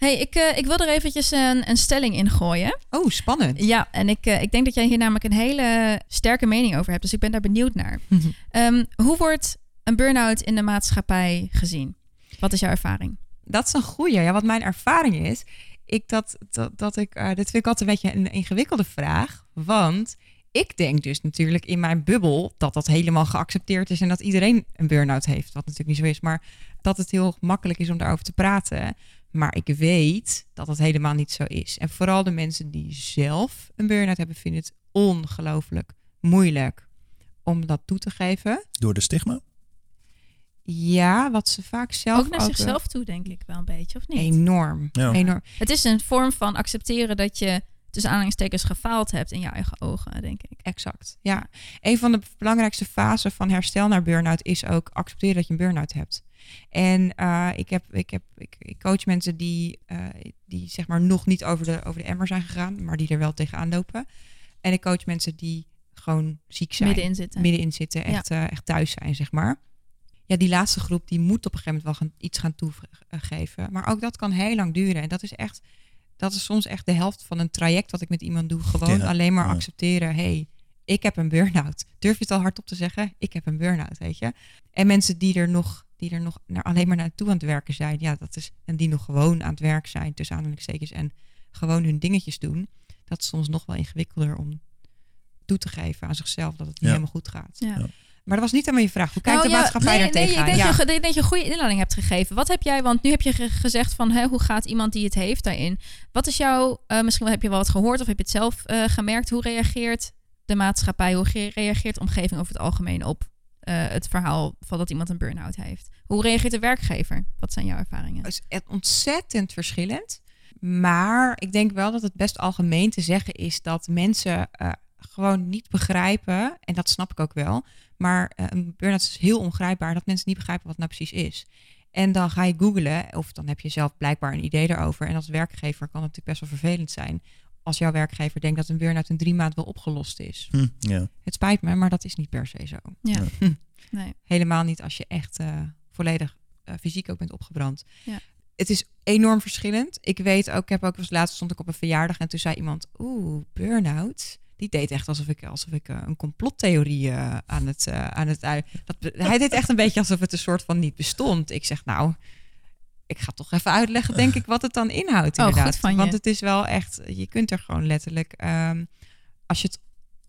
Hey, ik, eh, ik wil er eventjes een, een stelling in gooien. Oh, spannend. Ja, en ik, eh, ik denk dat jij hier namelijk een hele sterke mening over hebt. Dus ik ben daar benieuwd naar. Mhm. Ehm, hoe wordt een burn-out in de maatschappij gezien? Wat is jouw ervaring? Dat is een goeie. Ja, wat mijn ervaring is, ik dat, dat, dat ik, eh, dit vind ik altijd een beetje een ingewikkelde vraag. Want ik denk dus natuurlijk in mijn bubbel dat dat helemaal geaccepteerd is en dat iedereen een burn-out heeft. Wat natuurlijk niet zo is, maar dat het heel makkelijk is om daarover te praten. Maar ik weet dat dat helemaal niet zo is. En vooral de mensen die zelf een burn-out hebben, vinden het ongelooflijk moeilijk om dat toe te geven. Door de stigma? Ja, wat ze vaak zelf ook naar zichzelf toe, denk ik wel een beetje, of niet? Enorm, Ja. enorm. Het is een vorm van accepteren dat je tussen aanhalingstekens gefaald hebt in je eigen ogen, denk ik. Exact. Ja, een van de belangrijkste fasen van herstel naar burn-out is ook accepteren dat je een burn-out hebt. En eh, ik, heb, ik, heb, ik, ik coach mensen die, eh, die zeg maar nog niet over de, over de emmer zijn gegaan, maar die er wel tegenaan lopen. En ik coach mensen die gewoon ziek zijn, Middenin zitten. middenin zitten, echt, eh, echt thuis zijn, zeg maar. Ja, die laatste groep die moet op een gegeven moment wel gaan, iets gaan toegeven. Maar ook dat kan heel lang duren. En dat is echt, dat is soms echt de helft van een traject wat ik met iemand doe. Gewoon Ja, alleen maar ja. accepteren. hey, ik heb een burn-out. Durf je het al hardop te zeggen? Ik heb een burn-out, weet je. En mensen die er nog, die er nog naar, alleen maar naartoe aan het werken zijn. Ja, dat is, en die nog gewoon aan het werk zijn, tussen aanhalingstekens. En gewoon hun dingetjes doen. Dat is soms nog wel ingewikkelder om toe te geven aan zichzelf dat het niet Ja. helemaal goed gaat. Ja. Maar dat was niet helemaal je vraag. Hoe kijkt Nou de ja, maatschappij nee, daar nee, tegenaan? Ik denk, Ja. je, ik denk dat je een goede inleiding hebt gegeven. Wat heb jij, want nu heb je ge- gezegd van hè, hoe gaat iemand die het heeft daarin? Wat is jouw, eh, misschien wel heb je wel wat gehoord of heb je het zelf eh, gemerkt? Hoe reageert de maatschappij, hoe ge- reageert de omgeving over het algemeen op eh, het verhaal van dat iemand een burn-out heeft? Hoe reageert de werkgever? Wat zijn jouw ervaringen? Het is ontzettend verschillend. Maar ik denk wel dat het best algemeen te zeggen is dat mensen eh, gewoon niet begrijpen. En dat snap ik ook wel. Maar eh, een burn-out is heel ongrijpbaar dat mensen niet begrijpen wat het nou precies is. En dan ga je googlen, of dan heb je zelf blijkbaar een idee erover. En als werkgever kan het natuurlijk best wel vervelend zijn. Als jouw werkgever denkt dat een burn-out in drie maanden wel opgelost is. Hm, ja. Het spijt me, maar dat is niet per se zo. Ja. Ja. Nee. Helemaal niet als je echt eh, volledig eh, fysiek ook bent opgebrand. Ja. Het is enorm verschillend. Ik weet ook, ik heb ook eens laatst stond ik op een verjaardag en toen zei iemand, oeh, burn-out. Die deed echt alsof ik, alsof ik eh, een complottheorie eh, aan het eh, aan het dat, Hij deed echt een beetje alsof het een soort van niet bestond. Ik zeg, nou, ik ga toch even uitleggen, denk ik, wat het dan inhoudt. Oh, goed Inderdaad. van je. Want het is wel echt, je kunt er gewoon letterlijk, ehm, als je het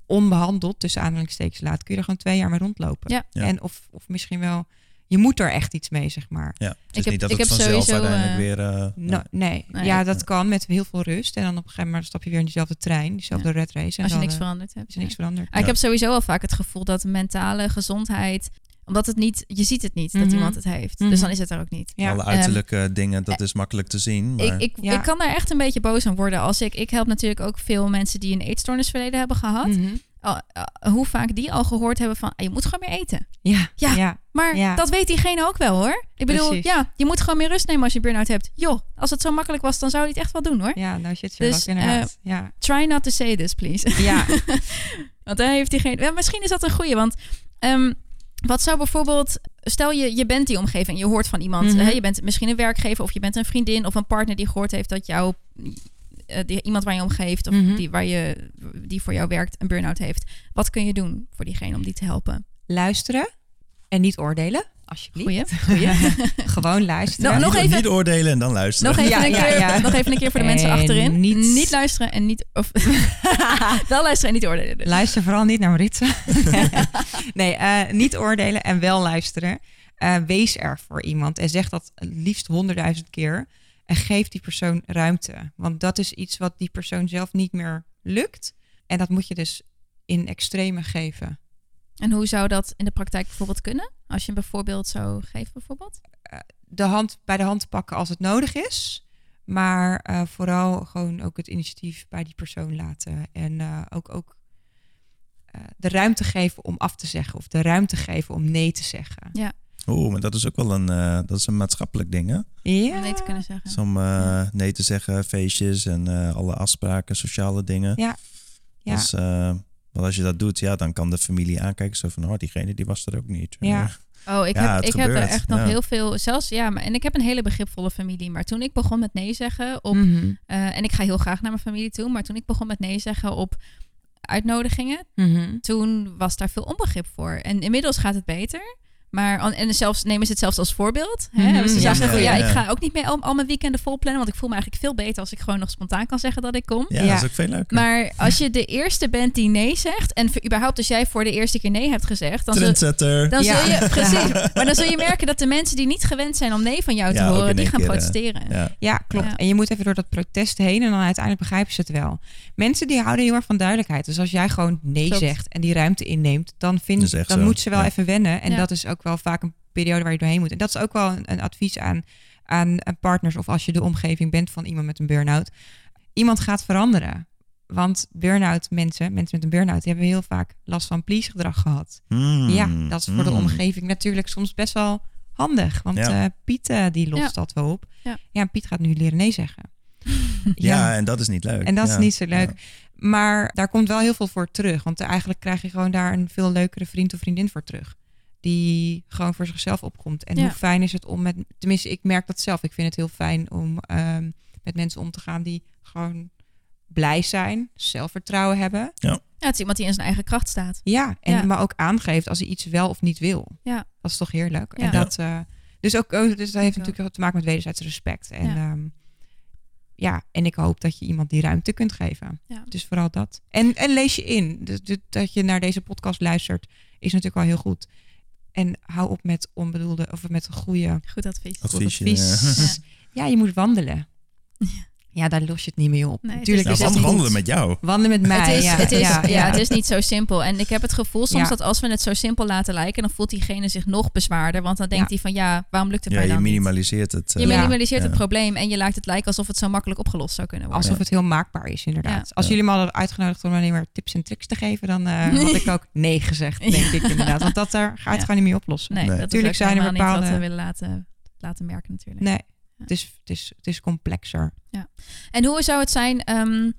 onbehandeld tussen aanhalingstekens laat, kun je er gewoon twee jaar mee rondlopen. Ja. Ja. En of, of misschien wel, je moet er echt iets mee, zeg maar. ja. Het is Ik heb- niet dat ik het heb vanzelf sowieso, uiteindelijk eh, weer... eh, No, nee. Nee. ja, dat kan met heel veel rust. En dan op een gegeven moment stap je weer in diezelfde trein, diezelfde red race. En Als je dan, niks eh, veranderd hebt. is er niks veranderd. Ah, Ik heb sowieso al vaak het gevoel dat mentale gezondheid, omdat het niet, je ziet het niet dat Mhm. iemand het heeft. Mhm. Dus dan is het er ook niet. Ja. Alle uiterlijke dingen, dat is makkelijk te zien. Maar Ik, ik, Ja. ik kan daar echt een beetje boos aan worden als ik. Ik help natuurlijk ook veel mensen die een eetstoornisverleden hebben gehad. Mhm. Al- hoe vaak die al gehoord hebben van "Ah, je moet gewoon meer eten. Ja, Ja. ja. Maar Ja. dat weet diegene ook wel hoor. Ik bedoel, Precies. ja, je moet gewoon meer rust nemen als je burn-out hebt. Joh, als het zo makkelijk was, dan zou hij het echt wel doen hoor. ja, nou shit, Dus, dus, inderdaad. ja. Try not to say this, please. ja, Want daar heeft diegene. Ja, misschien is dat een goeie. Want ehm, wat zou bijvoorbeeld. Stel je, je bent die omgeving. Je hoort van iemand. Mhm. hè, je bent misschien een werkgever. Of je bent een vriendin of een partner die gehoord heeft dat jou. eh, die, iemand waar je omgeeft. Of Mhm. die, waar je, die voor jou werkt. Een burn-out heeft. Wat kun je doen voor diegene om die te helpen? luisteren. En niet oordelen, alsjeblieft. Goeie. Goeie. Gewoon luisteren. Nou, nog niet, even- niet oordelen en dan luisteren. Nog even, Ja, een ja, keer, ja. nog even een keer voor de mensen En achterin. niet- Niet... luisteren en niet... Of, wel luisteren en niet oordelen. dus. Luister vooral niet naar Maritza. nee, eh, niet oordelen en wel luisteren. Eh, wees er voor iemand en zeg dat liefst honderdduizend keer. En geef die persoon ruimte. Want dat is iets wat die persoon zelf niet meer lukt. En dat moet je dus in extreme geven. En hoe zou dat in de praktijk bijvoorbeeld kunnen? Als je een bijvoorbeeld zou geven bijvoorbeeld? De hand bij de hand pakken als het nodig is. Maar eh, vooral gewoon ook het initiatief bij die persoon laten. En eh, ook, ook eh, de ruimte geven om af te zeggen. Of de ruimte geven om nee te zeggen. Oeh, maar dat is ook wel een, eh, dat is een maatschappelijk ding, hè? Ja. Om nee te kunnen zeggen. Dus om eh, nee te zeggen, feestjes en eh, alle afspraken, sociale dingen. Ja. Ja. Dus, eh, want als je dat doet, ja, dan kan de familie aankijken. Zo van, oh, diegene die was er ook niet. Ja. Oh, ik, Ja, heb, ik heb er echt nog ja. heel veel... Zelfs, ja, maar, en ik heb een hele begripvolle familie. Maar toen ik begon met nee zeggen op... Mhm. eh, en ik ga heel graag naar mijn familie toe. Maar toen ik begon met nee zeggen op uitnodigingen... Mhm. toen was daar veel onbegrip voor. En inmiddels gaat het beter. Maar, en zelfs nemen ze het zelfs als voorbeeld. Hè? Dus ze Ja, zeggen ja, ik ga ook niet meer al, al mijn weekenden vol plannen. Want ik voel me eigenlijk veel beter als ik gewoon nog spontaan kan zeggen dat ik kom. Ja, Ja. dat is ook veel leuker. Maar als je de eerste bent die nee zegt... en voor- überhaupt als jij voor de eerste keer nee hebt gezegd... dan, Trendsetter. dan Ja. zul je... Precies. Maar dan zul je merken dat de mensen die niet gewend zijn om nee van jou te horen... die gaan keer, eh, protesteren. Ja. Ja, klopt. Ja. En je moet even door dat protest heen en dan uiteindelijk begrijpen ze het wel. Mensen die houden heel erg van duidelijkheid. Dus als jij gewoon nee Klopt. zegt en die ruimte inneemt, dan, dan zo, moet ze wel ja. even wennen. En Ja. dat is ook wel vaak een periode waar je doorheen moet. En dat is ook wel een, een advies aan, aan, aan partners of als je de omgeving bent van iemand met een burn-out. Iemand gaat veranderen. Want burn-out mensen, mensen met een burn-out, die hebben heel vaak last van please gedrag gehad. Mm, Ja, dat is voor de mm. omgeving natuurlijk soms best wel handig. Want Ja. eh, Piet eh, die lost Ja. dat wel op. Ja. Ja. Piet gaat nu leren nee zeggen. Ja, en dat is niet leuk. En dat Ja. is niet zo leuk. Ja. Maar daar komt wel heel veel voor terug. Want eigenlijk krijg je gewoon daar een veel leukere vriend of vriendin voor terug. Die gewoon voor zichzelf opkomt. En Ja. hoe fijn is het om met... Tenminste, ik merk dat zelf. Ik vind het heel fijn om ehm, met mensen om te gaan die gewoon blij zijn. Zelfvertrouwen hebben. Ja, het is iemand die in zijn eigen kracht staat. Ja, en Ja. maar ook aangeeft als hij iets wel of niet wil. Ja. Dat is toch heerlijk. Ja. En dat, eh, dus ook, oh, dus dat heeft natuurlijk ook te maken met wederzijds respect. En Ja. ja. ja, en ik hoop dat je iemand die ruimte kunt geven. Ja. Dus vooral dat. En, en lees je in. Dus, dus dat je naar deze podcast luistert, is natuurlijk wel heel goed. En hou op met onbedoelde of met goede Goed advies. Advies. goed advies. ja. Ja, je moet wandelen. Ja, daar los je het niet mee op. Nee, het Natuurlijk is- is Nou, het wand- niet wandelen goed. met jou. Wandelen met mij. Het is, ja, het, is, ja, ja, ja. het is niet zo simpel. En ik heb het gevoel soms Ja. dat als we het zo simpel laten lijken, dan voelt diegene zich nog bezwaarder. Want dan denkt Ja. hij van ja, waarom lukt het Ja, mij je dan niet? minimaliseert het. eh, Je Ja. minimaliseert het Ja. probleem en je laat het lijken alsof het zo makkelijk opgelost zou kunnen worden. Alsof het heel maakbaar is, inderdaad. Ja. Als Ja. jullie me hadden uitgenodigd om alleen maar tips en tricks te geven, dan eh, had ik ook nee gezegd, denk ik inderdaad. Want dat daar ga je het Ja. gewoon niet mee oplossen. Nee, Nee. dat Tuurlijk is ook zijn er helemaal niet wat bepaalde- we willen laten, laten merken natuurlijk. Nee, het is, het, is, het is complexer. En hoe zou het zijn ehm,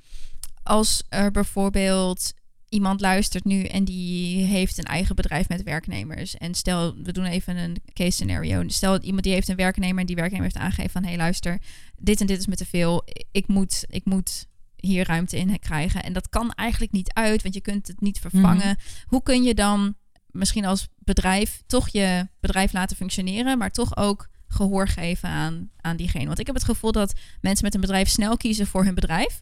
als er bijvoorbeeld iemand luistert nu en die heeft een eigen bedrijf met werknemers. En stel, we doen even een case scenario. Stel iemand die heeft een werknemer en die werknemer heeft aangegeven van hé hey, luister, dit en dit is me te veel. Ik moet, ik moet hier ruimte in krijgen. En dat kan eigenlijk niet uit, want je kunt het niet vervangen. Hoe kun je dan misschien als bedrijf toch je bedrijf laten functioneren, maar toch ook gehoor geven aan, aan diegene. Want ik heb het gevoel dat mensen met een bedrijf snel kiezen voor hun bedrijf.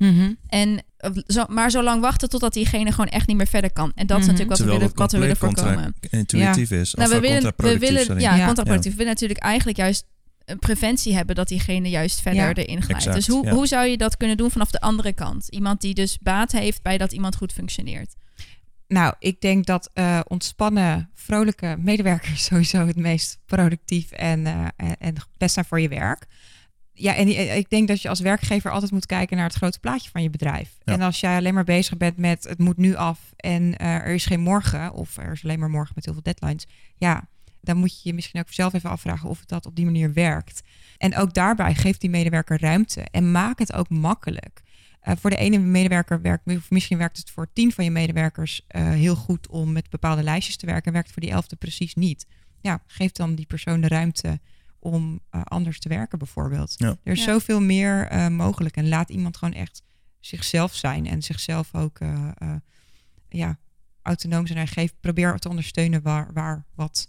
En eh, zo, maar zo lang wachten totdat diegene gewoon echt niet meer verder kan. En dat is Mhm. natuurlijk wat we willen, het wat we willen voorkomen. contra-intuïtief is. Nou, we willen, we contraproductief, willen sorry. ja, Ja. contraproductief. We willen natuurlijk eigenlijk juist een preventie hebben dat diegene juist verder Ja. erin glijdt. Exact, dus hoe, ja. hoe zou je dat kunnen doen vanaf de andere kant? Iemand die dus baat heeft bij dat iemand goed functioneert. Nou, ik denk dat eh, ontspannen, vrolijke medewerkers sowieso het meest productief en, eh, en, best zijn voor je werk. Ja, en i- ik denk dat je als werkgever altijd moet kijken naar het grote plaatje van je bedrijf. Ja. En als jij alleen maar bezig bent met het moet nu af en eh, er is geen morgen, of er is alleen maar morgen met heel veel deadlines, ja, dan moet je je misschien ook zelf even afvragen of het dat op die manier werkt. En ook daarbij geef die medewerker ruimte en maak het ook makkelijk. Eh, voor de ene medewerker werkt, misschien werkt het voor tien van je medewerkers eh, heel goed om met bepaalde lijstjes te werken, en werkt voor die elfde precies niet. Ja, geef dan die persoon de ruimte om eh, anders te werken, bijvoorbeeld. Ja. Er is Ja. zoveel meer eh, mogelijk en laat iemand gewoon echt zichzelf zijn en zichzelf ook eh, eh, ja, autonoom zijn en geef, probeer te ondersteunen waar, waar wat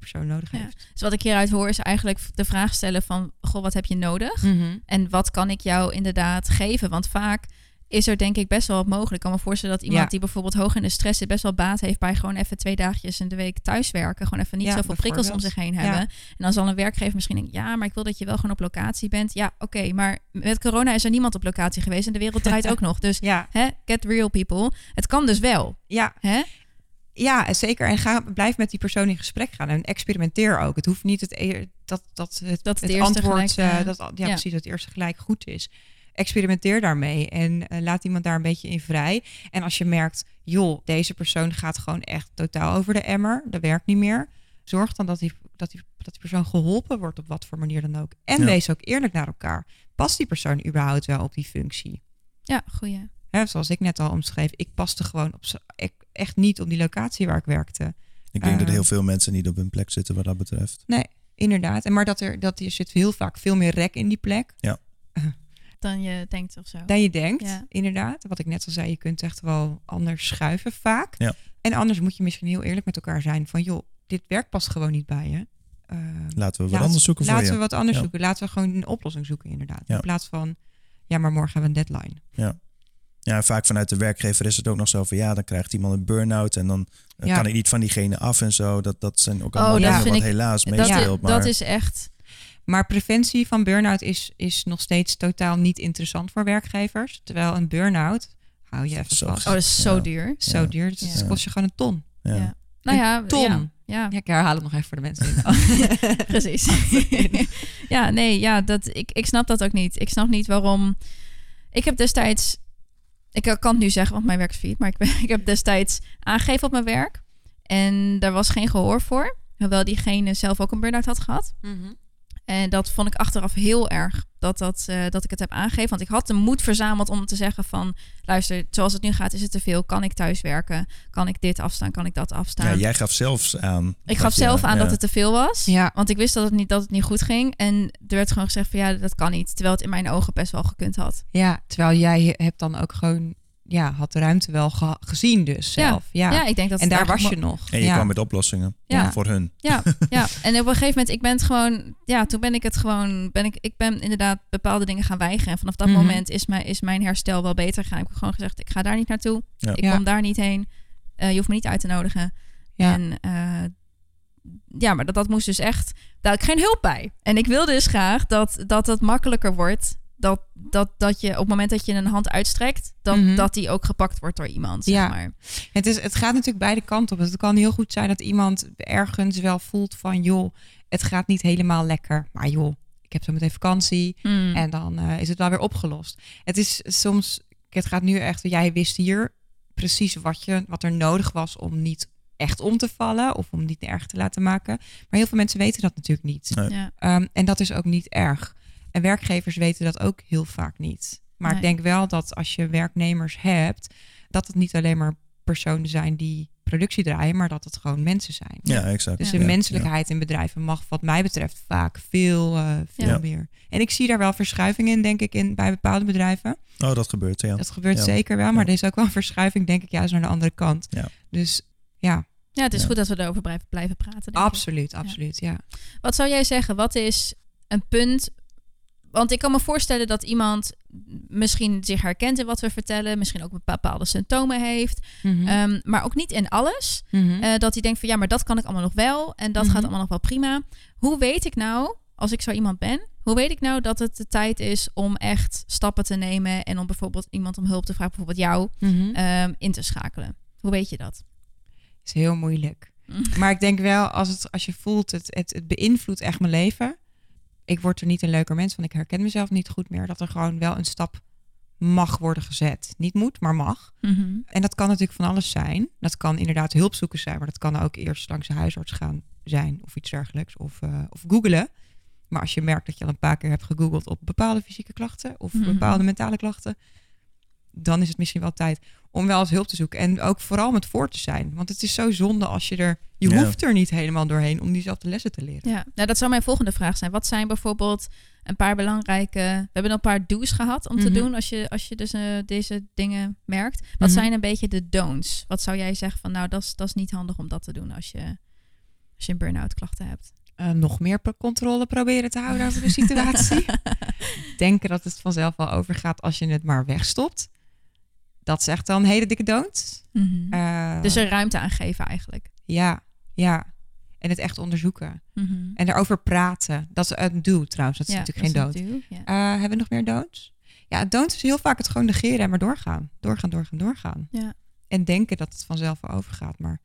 die persoon nodig Ja. heeft. Dus wat ik hieruit hoor is eigenlijk de vraag stellen van... Goh, wat heb je nodig? Mhm. En wat kan ik jou inderdaad geven? Want vaak is er denk ik best wel wat mogelijk. Ik kan me voorstellen dat iemand Ja. die bijvoorbeeld hoog in de stress zit... best wel baat heeft bij gewoon even twee dagjes in de week thuiswerken. Gewoon even niet Ja, zoveel prikkels om zich heen hebben. En dan zal een werkgever misschien denken... ja, maar ik wil dat je wel gewoon op locatie bent. Ja, oké, maar met corona is er niemand op locatie geweest... en de wereld draait ook nog. Dus Ja, hè, get real people. Het kan dus wel. ja, Hè? Ja, zeker. En ga, blijf met die persoon in gesprek gaan en experimenteer ook. Het hoeft niet het, e- dat, dat het, Dat het het eerste antwoord, gelijk, eh, eh, dat, ja, ja. precies, dat het eerste gelijk goed is. Experimenteer daarmee en eh, laat iemand daar een beetje in vrij. En als je merkt, joh, deze persoon gaat gewoon echt totaal over de emmer, dat werkt niet meer. Zorg dan dat die, dat die, dat die persoon geholpen wordt op wat voor manier dan ook. En Ja. wees ook eerlijk naar elkaar. Past die persoon überhaupt wel op die functie? Ja, goeie. Hè, zoals ik net al omschreef, ik paste gewoon op, ik- echt niet op die locatie waar ik werkte. Ik denk dat Eh. heel veel mensen niet op hun plek zitten wat dat betreft. Nee, inderdaad. En maar dat er, dat er zit heel vaak veel meer rek in die plek Dan je denkt of zo. dan je denkt. Ja. Inderdaad. Wat ik net al zei, je kunt echt wel anders schuiven vaak. Ja. En anders moet je misschien heel eerlijk met elkaar zijn van joh, dit werk past gewoon niet bij je. Uh, Laten we wat anders zoeken voor laten je. we wat anders Ja. zoeken. Laten we gewoon een oplossing zoeken inderdaad. Ja. In plaats van ja, maar morgen hebben we een deadline. Ja. Ja, vaak vanuit de werkgever is het ook nog zo van ja, dan krijgt iemand een burn-out en dan Ja. kan ik niet van diegene af en zo. Dat, dat zijn ook Oh, allemaal dat dingen vind wat ik- helaas dat, meespeelt. maar dat is echt... Maar preventie van burn-out is, is nog steeds totaal niet interessant voor werkgevers. Terwijl een burn-out, hou je even Zo vast, Oh, dat is zo Ja. duur. zo Ja. duur. Dus kost je gewoon een ton. ja. Ja. Nou ja, Een ton. ja, ja. Ja, ik herhaal het nog even voor de mensen. Precies. ja, nee, ja, dat, ik, ik snap dat ook niet. Ik snap niet waarom. Ik heb destijds. Ik kan het nu zeggen, want mijn werk is failliet. Maar ik, ik heb destijds aangegeven op mijn werk. En daar was geen gehoor voor. Hoewel diegene zelf ook een burn-out had gehad. En dat vond ik achteraf heel erg dat, dat, eh, dat ik het heb aangegeven. Want ik had de moed verzameld om te zeggen van... luister, zoals het nu gaat is het te veel. Kan ik thuis werken? Kan ik dit afstaan? Kan ik dat afstaan? Ja, jij gaf zelfs aan. Ik gaf je- zelf aan ja. dat het te veel was. Ja. Want ik wist dat het, niet, dat het niet goed ging. En er werd gewoon gezegd van ja, dat kan niet. Terwijl het in mijn ogen best wel gekund had. Ja, terwijl jij hebt dan ook gewoon, ja, had de ruimte wel ge- gezien dus zelf. Ja. Ja, ik denk dat en daar was je nog. En je ja. kwam met oplossingen Ja. voor hun. Ja, ja, en op een gegeven moment, ik ben het gewoon, ja, toen ben ik het gewoon, ben ik, ik ben inderdaad bepaalde dingen gaan weigeren. En vanaf dat Mhm. moment is mijn, is mijn herstel wel beter gegaan. Ik heb gewoon gezegd, ik ga daar niet naartoe. Ja. Ik Ja. kom daar niet heen. Eh, je hoeft me niet uit te nodigen. Ja. En eh, ja, maar dat, dat moest dus echt, daar had ik geen hulp bij. En ik wil dus graag dat dat het makkelijker wordt. Dat, dat, dat je op het moment dat je een hand uitstrekt, dat, Mhm. dat die ook gepakt wordt door iemand. Zeg Ja. maar. Het, is, het gaat natuurlijk beide kanten op. Het kan heel goed zijn dat iemand ergens wel voelt van... joh, het gaat niet helemaal lekker. Maar joh, ik heb zo meteen vakantie. Hmm. En dan eh, is het wel weer opgelost. Het is soms... Het gaat nu echt... Jij wist hier precies wat, je, wat er nodig was om niet echt om te vallen... of om niet erg te laten maken. Maar heel veel mensen weten dat natuurlijk niet. Nee. ja. Ehm, en dat is ook niet erg. En werkgevers weten dat ook heel vaak niet. Maar Nee. ik denk wel dat als je werknemers hebt, dat het niet alleen maar personen zijn die productie draaien, maar dat het gewoon mensen zijn. Ja, exact. Dus Ja. de menselijkheid in bedrijven mag, wat mij betreft, vaak veel, eh, veel Ja. meer. En ik zie daar wel verschuiving in, denk ik, in, bij bepaalde bedrijven. Oh, dat gebeurt, ja. Dat gebeurt Ja. zeker wel, maar Ja. er is ook wel een verschuiving, denk ik, juist naar de andere kant. Ja. Dus ja, ja, het is Ja. goed dat we erover blijven, blijven praten. absoluut, absoluut, ja. Wat zou jij zeggen? Wat is een punt? Want ik kan me voorstellen dat iemand misschien zich herkent in wat we vertellen, misschien ook bepaalde symptomen heeft, Mhm. ehm, maar ook niet in alles. Mhm. Eh, dat hij denkt van ja, maar dat kan ik allemaal nog wel en dat Mhm. gaat allemaal nog wel prima. Hoe weet ik nou, als ik zo iemand ben, hoe weet ik nou dat het de tijd is om echt stappen te nemen en om bijvoorbeeld iemand om hulp te vragen, bijvoorbeeld jou, Mhm. ehm, in te schakelen? Hoe weet je dat? is heel moeilijk. Maar ik denk wel, als, het, als je voelt, het, het, het beïnvloedt echt mijn leven. Ik word er niet een leuker mens van. Ik herken mezelf niet goed meer. Dat er gewoon wel een stap mag worden gezet. Niet moet, maar mag. Mhm. En dat kan natuurlijk van alles zijn. Dat kan inderdaad hulpzoekers zijn. Maar dat kan ook eerst langs de huisarts gaan zijn. Of iets dergelijks. Of, eh, of googelen. Maar als je merkt dat je al een paar keer hebt gegoogeld op bepaalde fysieke klachten. Of Mhm. bepaalde mentale klachten. Dan is het misschien wel tijd om wel eens hulp te zoeken. En ook vooral met voor te zijn. Want het is zo zonde als je er... Je Ja. hoeft er niet helemaal doorheen om diezelfde lessen te leren. Ja, nou, dat zou mijn volgende vraag zijn. Wat zijn bijvoorbeeld een paar belangrijke... We hebben een paar do's gehad om te Mhm. doen als je, als je dus eh, deze dingen merkt. Wat Mhm. zijn een beetje de don'ts? Wat zou jij zeggen van nou, dat is, dat is niet handig om dat te doen als je... als je een burn-out klachten hebt? Eh, nog meer controle proberen te houden over de situatie. Denken dat het vanzelf wel overgaat als je het maar wegstopt. Dat is echt wel een hele dikke dood. Mhm. Eh, dus er ruimte aan geven eigenlijk. Ja, ja. En het echt onderzoeken. Mhm. En erover praten. Dat is een do trouwens. Dat is Ja, natuurlijk geen dood. ja. Eh, hebben we nog meer doods? Ja, het dood is heel vaak het gewoon negeren en maar doorgaan. Doorgaan, doorgaan, doorgaan. Ja. En denken dat het vanzelf overgaat. Maar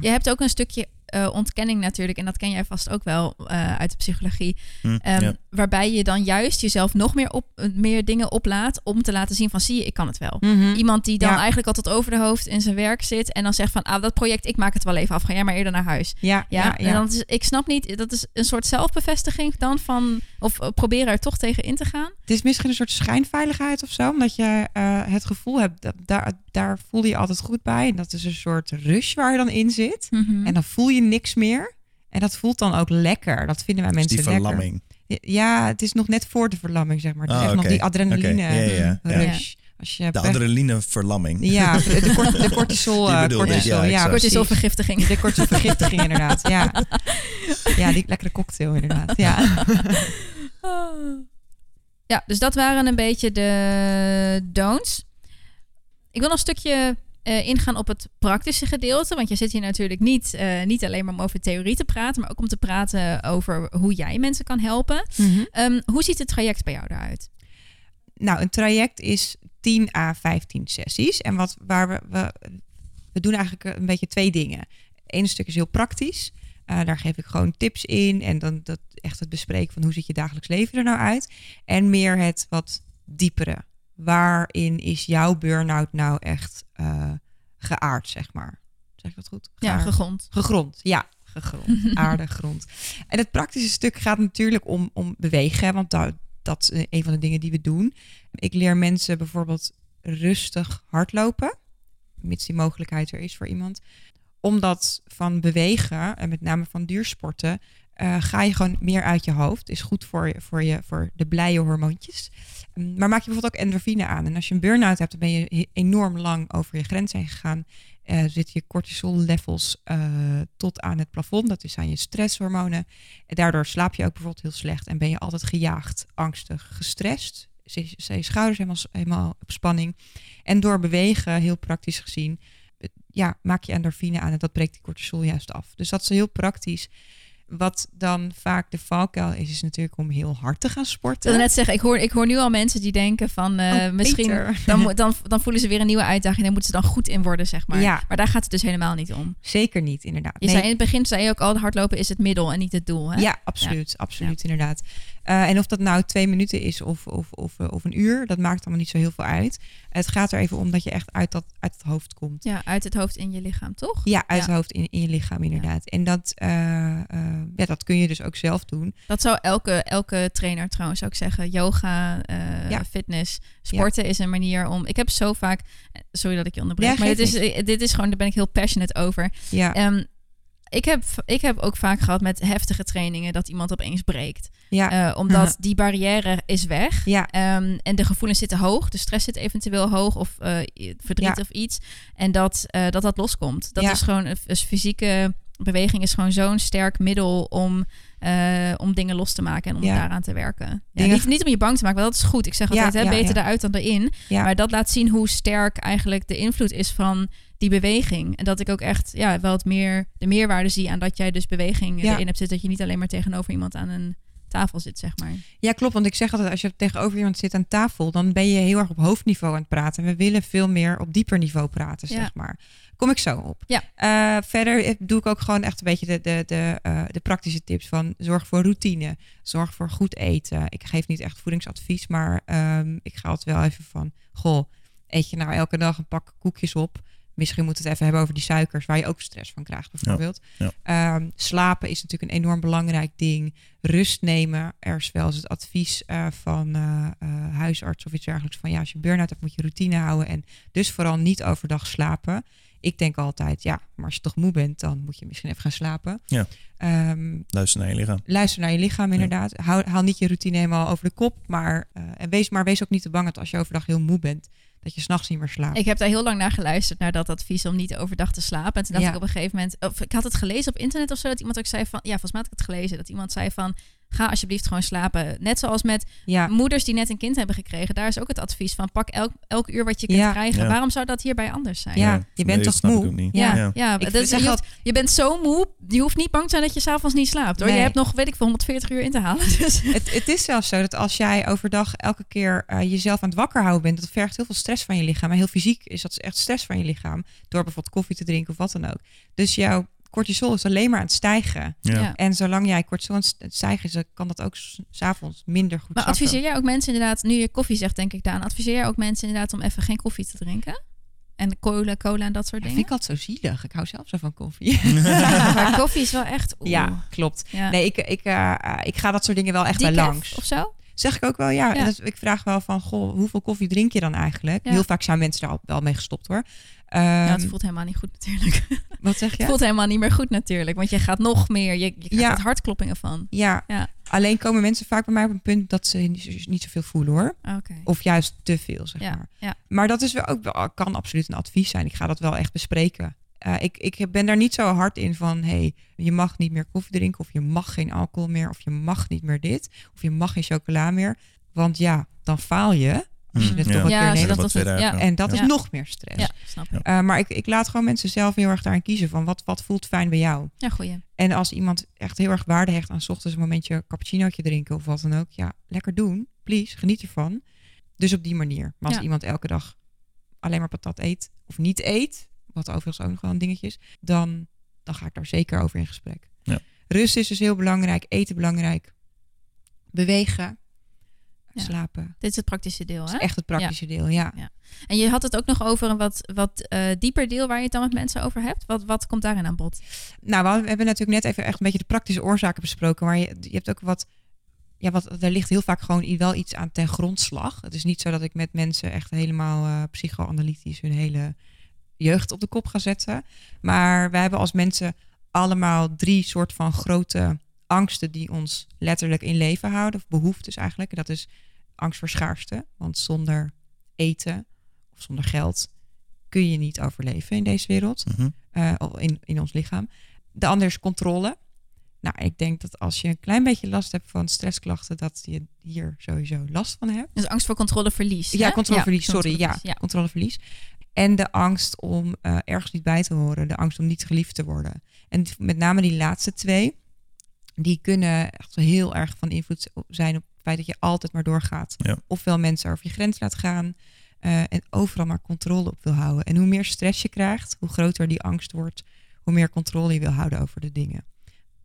Je hebt ook een stukje eh, ontkenning natuurlijk, en dat ken jij vast ook wel eh, uit de psychologie. Hm, Ehm, ja. Waarbij je dan juist jezelf nog meer, op, eh, meer dingen oplaat om te laten zien van zie je, ik kan het wel. Iemand die dan Ja. eigenlijk al tot over de hoofd in zijn werk zit en dan zegt van ah, dat project, ik maak het wel even af, ga jij maar eerder naar huis. ja, Ja, ja, ja. en dan is, ik snap niet, dat is een soort zelfbevestiging dan van, of proberen er toch tegen in te gaan. Het is misschien een soort schijnveiligheid of zo. Omdat je eh, het gevoel hebt, dat, daar, daar voel je altijd goed bij. En dat is een soort rush waar je dan in zit. Mhm. En dan voel je niks meer. En dat voelt dan ook lekker. Dat vinden wij Dus mensen die lekker. verlamming. Ja, het is nog net voor de verlamming, zeg maar. Het is Ah, echt nog die adrenaline Oké, ja, ja, ja. rush. Als je De pech- adrenalineverlamming. Ja, de, cort- de cortisol. Eh, ik, cortisol, ja, ja. Cortisolvergiftiging. De cortisolvergiftiging inderdaad, ja. Ja, die lekkere cocktail inderdaad, ja. Ja, dus dat waren een beetje de don'ts. Ik wil nog een stukje eh, ingaan op het praktische gedeelte. Want je zit hier natuurlijk niet, eh, niet alleen maar om over theorie te praten, maar ook om te praten over hoe jij mensen kan helpen. Ehm, hoe ziet het traject bij jou eruit? Nou, een traject is 10 à 15 sessies. En wat, waar we, we, we doen eigenlijk een beetje twee dingen. Eén stuk is heel praktisch. Eh, daar geef ik gewoon tips in. En dan dat echt het bespreken van hoe ziet je dagelijks leven er nou uit. En meer het wat diepere. Waarin is jouw burn-out nou echt eh, geaard, zeg maar. Zeg ik dat goed? Ja, gegrond. Gegrond, ja. Gegrond, aarde, grond. En het praktische stuk gaat natuurlijk om, om bewegen, want dat, dat is een van de dingen die we doen. Ik leer mensen bijvoorbeeld rustig hardlopen, mits die mogelijkheid er is voor iemand. Omdat van bewegen, en met name van duursporten, eh, ga je gewoon meer uit je hoofd. Is goed voor, je, voor, je, voor de blije hormoontjes. Mm, Maar maak je bijvoorbeeld ook endorfine aan. En als je een burn-out hebt, dan ben je enorm lang over je grens heen gegaan. Eh zit je cortisol levels eh, tot aan het plafond. Dat aan je stresshormonen. En daardoor slaap je ook bijvoorbeeld heel slecht. En ben je altijd gejaagd, angstig, gestrest. Zijn je schouders helemaal, helemaal op spanning. En door bewegen, heel praktisch gezien, ja, maak je endorfine aan. En dat breekt die cortisol juist af. Dus dat is heel praktisch. Wat dan vaak de valkuil is, is natuurlijk om heel hard te gaan Ik sporten. wilde net zeggen, ik hoor, ik hoor nu al mensen die denken van eh, Oh, misschien dan, dan, dan voelen ze weer een nieuwe uitdaging. Daar moeten ze dan goed in worden, zeg maar. Ja. Maar daar gaat het dus helemaal niet om. Zeker niet, inderdaad. Je Nee. zei in het begin zei je ook al, hardlopen is het middel en niet het doel. Hè? Ja, absoluut. Absoluut, inderdaad. Eh, en of dat nou twee minuten is of, of, of, eh, of een uur, dat maakt allemaal niet zo heel veel uit. Het gaat er even om dat je echt uit, dat, uit het hoofd komt. Ja, uit het hoofd in je lichaam, toch? Ja, uit Ja. het hoofd in, in je lichaam, inderdaad. En dat, eh, ja, dat kun je dus ook zelf doen. Dat zou elke, elke trainer trouwens ook zeggen. Yoga, Ja. fitness, sporten is een manier om... Ik heb zo vaak... Sorry dat ik je onderbreek, Ja, maar dit is, dit is gewoon... Daar ben ik heel passionate over. Ja, Ehm, ik, heb, ik heb ook vaak gehad met heftige trainingen... dat iemand opeens breekt. ja, Eh, omdat Ja. die barrière is weg. ja, Ehm, en de gevoelens zitten hoog. De stress zit eventueel hoog. Of eh, verdriet Ja. of iets. En dat, eh, dat dat loskomt. Dat is gewoon... een- Dus fysieke beweging is gewoon zo'n sterk middel... om, om dingen los te maken en om Ja. daaraan te werken. Ja, niet, niet om je bang te maken, want dat is goed. Ik zeg Ja, altijd, hè, ja, beter ja. eruit dan erin. Maar dat laat zien hoe sterk eigenlijk de invloed is van die beweging. En dat ik ook echt ja, wel het meer, de meerwaarde zie aan dat jij dus beweging Ja. erin hebt zitten. Dat je niet alleen maar tegenover iemand aan een tafel zit, zeg maar. Ja, klopt. Want ik zeg altijd, als je tegenover iemand zit aan tafel, dan ben je heel erg op hoofdniveau aan het praten. We willen veel meer op dieper niveau praten, Ja. zeg maar. Kom ik zo op. Ja. Eh, verder doe ik ook gewoon echt een beetje de, de, de, eh, de praktische tips van zorg voor routine, zorg voor goed eten. Ik geef niet echt voedingsadvies, maar ehm, ik ga altijd wel even van, goh, eet je nou elke dag een pak koekjes op? Misschien moet het even hebben over die suikers, waar je ook stress van krijgt, bijvoorbeeld. ja. Ehm, slapen is natuurlijk een enorm belangrijk ding. Rust nemen. Er is wel eens het advies eh, van eh, eh, huisarts of iets dergelijks van ja, als je burn-out hebt, moet je routine houden en dus vooral niet overdag slapen. Ik denk altijd, ja, maar als je toch moe bent, dan moet je misschien even gaan slapen. Ja. Ehm, Luister naar je lichaam. luister naar je lichaam, inderdaad. Hou, haal niet je routine helemaal over de kop, maar, en wees, maar wees ook niet te bang dat als je overdag heel moe bent, dat je s'nachts niet meer slaapt. Ik heb daar heel lang naar geluisterd, naar dat advies om niet overdag te slapen. En toen dacht Ja. ik op een gegeven moment, of ik had het gelezen op internet of zo, dat iemand ook zei van, ja, volgens mij had ik het gelezen, dat iemand zei van, ga alsjeblieft gewoon slapen. Net zoals met ja, moeders die net een kind hebben gekregen, daar is ook het advies van, pak elk, elk uur wat je kunt Ja. krijgen. Ja. Waarom zou dat hierbij anders zijn? Ja, je bent nee, toch moe? Ja, Ja. dat, zeg je, hoeft- je bent zo moe, je hoeft niet bang te zijn dat je s'avonds niet slaapt. Hoor. Je Nee. hebt nog, weet ik veel, 140 uur in te halen. Dus. Het, het is zelfs zo dat als jij overdag elke keer eh, jezelf aan het wakker houden bent, dat vergt heel veel stress van je lichaam. En heel fysiek is dat echt stress van je lichaam. Door bijvoorbeeld koffie te drinken of wat dan ook. Dus jouw cortisol is alleen maar aan het stijgen. Ja. Ja. En zolang jij cortisol aan het stijgen is, kan dat ook s- s'avonds minder goed Maar zakken. adviseer jij ook mensen inderdaad, nu je koffie zegt, denk ik Daan, adviseer jij ook mensen inderdaad om even geen koffie te drinken? En cola, cola en dat soort Ja, dingen? vind ik altijd zo zielig. Ik hou zelf zo van koffie. maar koffie is wel echt... oeh. ja, klopt. Ja. Nee, ik, ik, eh, eh, ik ga dat soort dingen wel echt bij Decaf langs. of zo? Zeg ik ook wel, ja. Ja. En dat, ik vraag wel van, goh, hoeveel koffie drink je dan eigenlijk? Ja. Heel vaak zijn mensen daar al wel mee gestopt hoor. ja, het Ehm, voelt helemaal niet goed natuurlijk. wat zeg Het je? voelt helemaal niet meer goed natuurlijk. Want je gaat nog meer, je, je krijgt hartkloppingen van. Ja. Ja. alleen komen mensen vaak bij mij op een punt dat ze niet, niet zoveel voelen hoor. Oké. Of juist te veel, zeg maar. ja. Maar dat is wel ook wel, kan absoluut een advies zijn. Ik ga dat wel echt bespreken. Eh, ik, ik ben daar niet zo hard in van, hey, je mag niet meer koffie drinken, of je mag geen alcohol meer, of je mag niet meer dit, of je mag geen chocola meer. Want ja, dan faal je als je Mm, het ja. toch een Ja, keer als je neemt. dat het- ja. En dat is nog meer stress. Ja, snap ik. Eh, maar ik, ik laat gewoon mensen zelf heel erg daarin kiezen van wat, wat voelt fijn bij jou. Ja, goeie. En als iemand echt heel erg waarde hecht aan 's ochtends een momentje cappuccinootje drinken of wat dan ook, ja, lekker doen, please, geniet ervan. Dus op die manier. Maar als Ja. iemand elke dag alleen maar patat eet of niet eet, wat overigens ook nog wel een dingetje is, dan, dan ga ik daar zeker over in gesprek. Ja. Rust is dus heel belangrijk, eten belangrijk, bewegen, Ja. slapen. Dit is het praktische deel, Dat hè? is echt het praktische deel, ja. En je had het ook nog over een wat, wat eh, dieper deel waar je het dan met mensen over hebt. Wat, wat komt daarin aan bod? Nou, we hebben natuurlijk net even echt een beetje de praktische oorzaken besproken. Maar je, je hebt ook wat. Ja, wat, er ligt heel vaak gewoon wel iets aan ten grondslag. Het is niet zo dat ik met mensen echt helemaal eh, psychoanalytisch hun hele jeugd op de kop ga zetten. Maar wij hebben als mensen allemaal drie soort van grote angsten die ons letterlijk in leven houden. Of behoeftes eigenlijk. En dat is angst voor schaarste. Want zonder eten of zonder geld kun je niet overleven in deze wereld eh, in, in ons lichaam. De ander is controle. Nou, ik denk dat als je een klein beetje last hebt van stressklachten, dat je hier sowieso last van hebt. Dus angst voor controleverlies. Ja, hè? controleverlies, sorry. Ja, controleverlies, controleverlies. En de angst om eh, ergens niet bij te horen. De angst om niet geliefd te worden. En met name die laatste twee, die kunnen echt heel erg van invloed zijn op het feit dat je altijd maar doorgaat. Ja. Ofwel mensen over je grens laat gaan. eh, en overal maar controle op wil houden. En hoe meer stress je krijgt, hoe groter die angst wordt, hoe meer controle je wil houden over de dingen.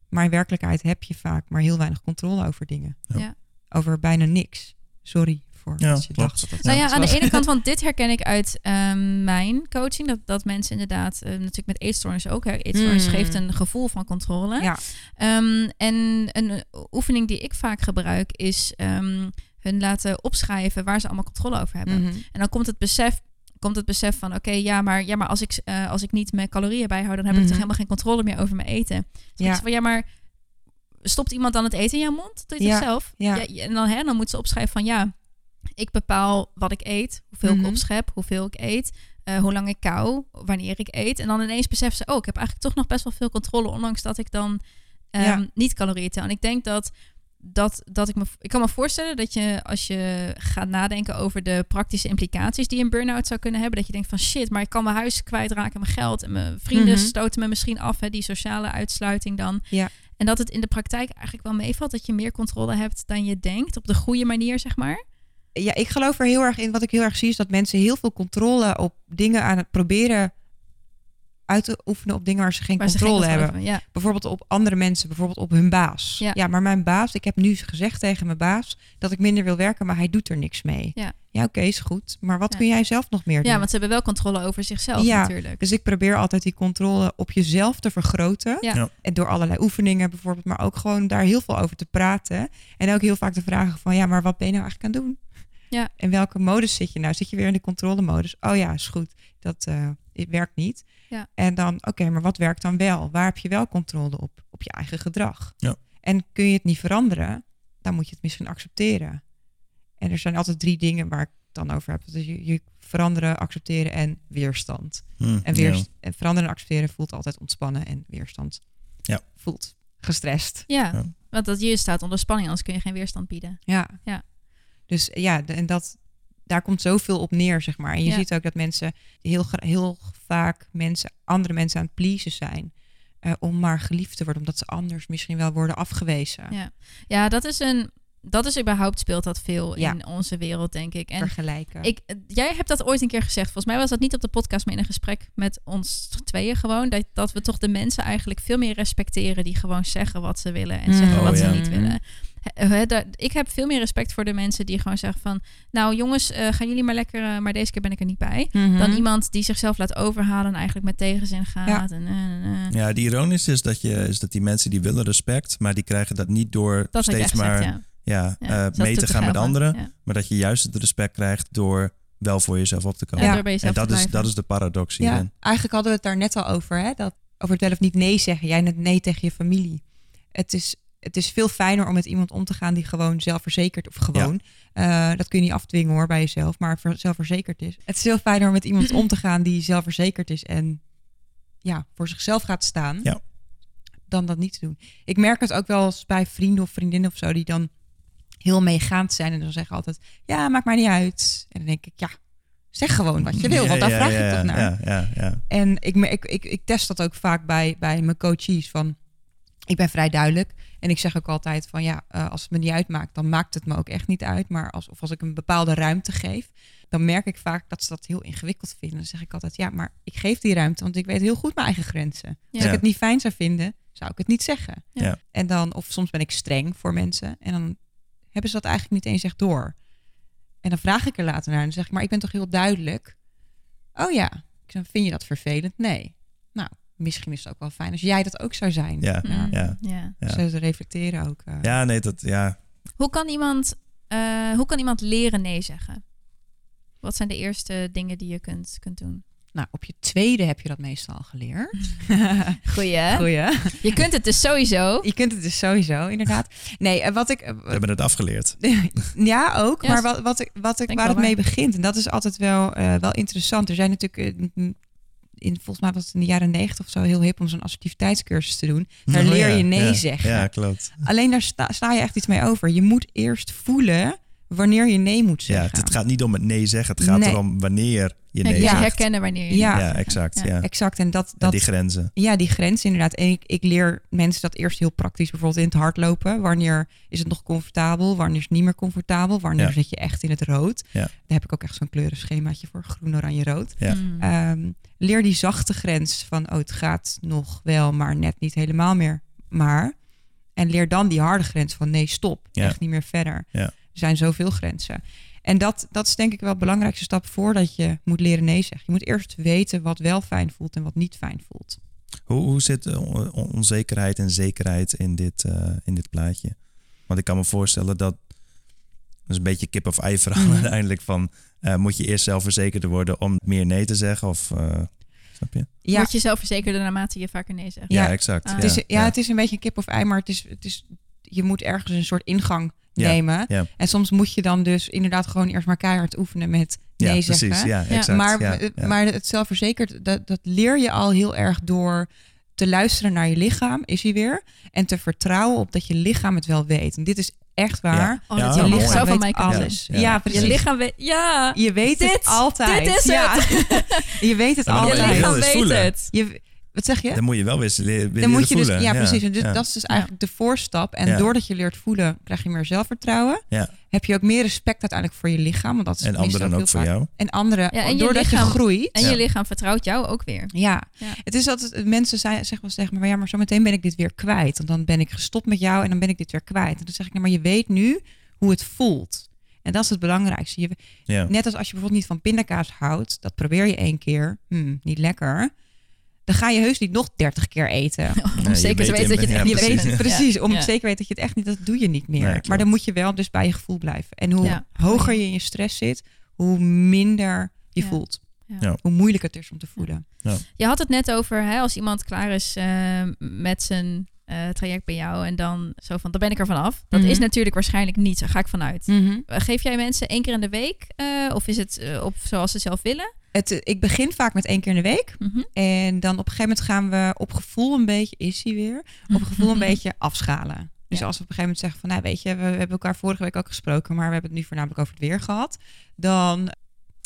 Maar in werkelijkheid heb je vaak maar heel weinig controle over dingen. Ja. Over bijna niks. Sorry voor Ja, als je klopt. dacht dat dat Nou ja, aan de ene kant, want dit herken ik uit ehm, mijn coaching. Dat, dat mensen inderdaad, eh, natuurlijk met eetstoornissen ook. Hè. Eetstoornis Mm. geeft een gevoel van controle. Ja. Ehm, en een oefening die ik vaak gebruik is ehm, hun laten opschrijven waar ze allemaal controle over hebben. Mhm. En dan komt het besef, komt het besef van oké, ja, maar, ja, maar als, ik, eh, als ik niet mijn calorieën bijhoud, dan heb ik Mhm. toch helemaal geen controle meer over mijn eten. Dus Ja. van ja, maar stopt iemand dan het eten in jouw mond? Doe je Ja, het zelf? ja. en dan, hè, dan moet ze opschrijven van ja, ik bepaal wat ik eet, hoeveel Mhm. ik opschep, hoeveel ik eet, eh, hoe lang ik kou, wanneer ik eet. En dan ineens beseffen ze, oh, ik heb eigenlijk toch nog best wel veel controle, ondanks dat ik dan ehm, Ja. niet calorieën tel. En ik denk dat dat, dat ik me, ik kan me voorstellen dat je als je gaat nadenken over de praktische implicaties die een burn-out zou kunnen hebben, dat je denkt van shit, maar ik kan mijn huis kwijtraken, mijn geld en mijn vrienden Mhm. stoten me misschien af, hè, die sociale uitsluiting dan. Ja. En dat het in de praktijk eigenlijk wel meevalt dat je meer controle hebt dan je denkt, op de goede manier, zeg maar. Ja, ik geloof er heel erg in. Wat ik heel erg zie is dat mensen heel veel controle op dingen aan het proberen uit te oefenen op dingen waar ze geen Waar ze controle geen hebben. Ja. Bijvoorbeeld op andere mensen, bijvoorbeeld op hun baas. Ja. Ja. maar mijn baas, ik heb nu gezegd tegen mijn baas dat ik minder wil werken, maar hij doet er niks mee. Ja. Ja, oké, is goed. Maar wat Ja. kun jij zelf nog meer doen? ja, want ze hebben wel controle over zichzelf Ja. natuurlijk. Dus ik probeer altijd die controle op jezelf te vergroten. Ja. Ja. En door allerlei oefeningen bijvoorbeeld, maar ook gewoon daar heel veel over te praten. En ook heel vaak te vragen van, ja, maar wat ben je nou eigenlijk aan het doen? Ja. In welke modus zit je nou? Zit je weer in de controlemodus? Oh ja, is goed. Dat eh, het werkt niet. Ja. En dan, oké, maar wat werkt dan wel? Waar heb je wel controle op? Op je eigen gedrag. Ja. En kun je het niet veranderen, dan moet je het misschien accepteren. En er zijn altijd drie dingen waar ik dan over hebt. Dus je, je veranderen, accepteren en weerstand. Hm, En, weer, ja. en veranderen en accepteren voelt altijd ontspannen en weerstand Ja. voelt gestrest. Ja, Ja. want dat je staat onder spanning, anders kun je geen weerstand bieden. Ja. Ja. Dus ja, de- en dat, daar komt zoveel op neer, zeg maar. En je Ja. ziet ook dat mensen heel, heel vaak mensen, andere mensen aan het pleasen zijn. eh, om maar geliefd te worden, omdat ze anders misschien wel worden afgewezen. Ja, ja dat is een. Dat is überhaupt speelt dat veel Ja. in onze wereld, denk ik. En Vergelijken. ik, jij hebt dat ooit een keer gezegd. Volgens mij was dat niet op de podcast, maar in een gesprek met ons tweeën gewoon. Dat, dat we toch de mensen eigenlijk veel meer respecteren die gewoon zeggen wat ze willen en Mm. zeggen Oh, wat ja. ze niet willen. Daar- Ik heb veel meer respect voor de mensen die gewoon zeggen van... Nou jongens, eh, gaan jullie maar lekker, eh, maar deze keer ben ik er niet bij. Mhm. Dan iemand die zichzelf laat overhalen en eigenlijk met tegenzin gaat. En, eh, eh, eh. Ja, die ironisch is dat, je, is dat die mensen die willen respect, maar die krijgen dat niet door Dat steeds maar gezegd, ja. ja, Ja, eh, mee te gaan met anderen. Ja. Maar dat je juist het respect krijgt door wel voor jezelf op te komen. Ja, Ja. En dat is, dat is de paradox Ja, hierin. eigenlijk hadden we het daar net al over, hè? Dat, over het wel of niet nee zeggen. Jij net nee tegen je familie. Het is, het is veel fijner om met iemand om te gaan die gewoon zelfverzekerd, of gewoon, eh, dat kun je niet afdwingen hoor bij jezelf, maar ver- zelfverzekerd is. Het is veel fijner om met iemand om te gaan die zelfverzekerd is en ja, voor zichzelf gaat staan, Ja. dan dat niet te doen. Ik merk het ook wel eens bij vrienden of vriendinnen of zo, die dan heel meegaand zijn en dan zeggen altijd, ja, maakt mij niet uit. En dan denk ik, ja, zeg gewoon wat je wil, want daar vraag ja, toch naar. Ja, ja, ja. En ik, ik, ik, ik test dat ook vaak bij, bij mijn coaches. Van, ik ben vrij duidelijk. En ik zeg ook altijd van ja, eh, als het me niet uitmaakt, dan maakt het me ook echt niet uit. Maar als, of als ik een bepaalde ruimte geef, dan merk ik vaak dat ze dat heel ingewikkeld vinden. Dan zeg ik altijd ja, maar ik geef die ruimte, want ik weet heel goed mijn eigen grenzen. Als ik het niet fijn zou vinden, zou ik het niet zeggen. Ja. Ja. En dan, of soms ben ik streng voor mensen en dan hebben ze dat eigenlijk niet eens echt door. En dan vraag ik er later naar en dan zeg ik, maar ik ben toch heel duidelijk. Oh ja, ik zeg, vind je dat vervelend? Nee. Misschien is het ook wel fijn als jij dat ook zou zijn. Ja, Mm, ja. ja. Ja. Ze reflecteren ook. eh. Ja, nee, dat, ja. Hoe kan iemand, eh, hoe kan iemand leren nee zeggen? Wat zijn de eerste dingen die je kunt, kunt doen? Nou, op je tweede heb je dat meestal al geleerd. Goeie, hè? Goeie. Je kunt het dus sowieso. Je kunt het dus sowieso, inderdaad. Nee, eh, wat ik... We hebben het afgeleerd. ja, ook. Maar wat, wat ik, wat ik, denk waar het mee begint, en dat is altijd wel, eh, wel interessant. Er zijn natuurlijk, in, volgens mij was het in de jaren negentig of zo heel hip om zo'n assertiviteitscursus te doen. Daar Oh, leer ja, je nee ja, zeggen. Ja, klopt. Alleen daar sta, sta je echt iets mee over. Je moet eerst voelen wanneer je nee moet Ja, zeggen. het, het gaat niet om het nee zeggen. Het gaat Nee. erom wanneer je nee ja, zegt. herkennen wanneer je Ja. nee Ja, zegt. exact. Ja. Ja. Exact. En dat, En dat die grenzen. Ja, die grens inderdaad. En ik, ik leer mensen dat eerst heel praktisch, bijvoorbeeld in het hardlopen. Wanneer is het nog comfortabel? Wanneer is het niet meer comfortabel? Wanneer Ja. zit je echt in het rood? Ja. Daar heb ik ook echt zo'n kleurenschemaatje voor. Groen, oranje, rood. Ja. Mm. Ehm, leer die zachte grens van, oh, het gaat nog wel, maar net niet helemaal meer. Maar. En leer dan die harde grens van, nee, stop. Ja. Echt niet meer verder. Ja. Zijn zoveel grenzen. En dat, dat is denk ik wel de belangrijkste stap voordat je moet leren nee zeggen. Je moet eerst weten wat wel fijn voelt en wat niet fijn voelt. Hoe, hoe zit on- onzekerheid en zekerheid in dit, eh, in dit plaatje? Want ik kan me voorstellen dat... Dat is een beetje kip of ei verhaal Mhm. uiteindelijk van... eh, moet je eerst zelfverzekerder worden om meer nee te zeggen? Of, eh, snap je? Ja, Word je zelfverzekerder naarmate je vaker nee zegt. Ja, Ja. exact. Ah. Het is, ja, het is een beetje een kip of ei, maar het is, het is, je moet ergens een soort ingang nemen. ja. En soms moet je dan dus inderdaad gewoon eerst maar keihard oefenen met Ja, nee precies. zeggen. Ja, Ja. exact. maar, ja, ja. maar het zelfverzekerd, dat, dat leer je al heel erg door te luisteren naar je lichaam, is hij weer. En te vertrouwen op dat je lichaam het wel weet. En dit is echt waar. Ja. Oh, Ja, dat Je je mooi. lichaam van weet mij alles. Ja. Ja, Ja. precies. Je lichaam weet... Ja, Je weet Dit- het altijd. dit is ja. je weet het Ja, je je altijd. wel lichaam weet het. Je, wat zeg je? Dan moet je wel weer, Dan moet je dus, voelen. ja, precies. En dus, ja. dat is dus eigenlijk de voorstap. En Ja. doordat je leert voelen, krijg je meer zelfvertrouwen. Ja. Heb je ook meer respect uiteindelijk voor je lichaam. Want dat is En anderen ook heel voor vaak. jou. En anderen, Ja, en je doordat lichaam- je groeit. En je lichaam vertrouwt jou ook weer. Ja. Ja. het is altijd, mensen zijn, zeggen wel tegen me, ja, maar zometeen ben ik dit weer kwijt. Want dan ben ik gestopt met jou en dan ben ik dit weer kwijt. En dan zeg ik, maar je weet nu hoe het voelt. En dat is het belangrijkste. Je, Ja. net als als je bijvoorbeeld niet van pindakaas houdt, dat probeer je één keer, hmm, niet lekker. Dan ga je heus niet nog 30 keer eten. Om zeker te weet weten dat je het echt niet precies. weet precies, om zeker weten dat je het echt niet, dat doe je niet meer. Nee, maar dan moet je wel dus bij je gevoel blijven. En hoe Ja. hoger je in je stress zit, hoe minder je Ja. voelt. Ja. Ja. Hoe moeilijker het is om te voelen. Je had het net over hè, als iemand klaar is eh, met zijn eh, traject bij jou en dan zo van, dan ben ik er vanaf. Dat Mhm. is natuurlijk waarschijnlijk niet zo, ga ik vanuit. Mhm. Geef jij mensen één keer in de week eh, of is het op zoals ze zelf willen? Het, eh, ik begin vaak met één keer in de week. Mhm. En dan op een gegeven moment gaan we op gevoel een beetje, is hij weer, op gevoel een beetje afschalen. Dus Ja. als we op een gegeven moment zeggen van, nou weet je, we, we hebben elkaar vorige week ook gesproken, maar we hebben het nu voornamelijk over het weer gehad. Dan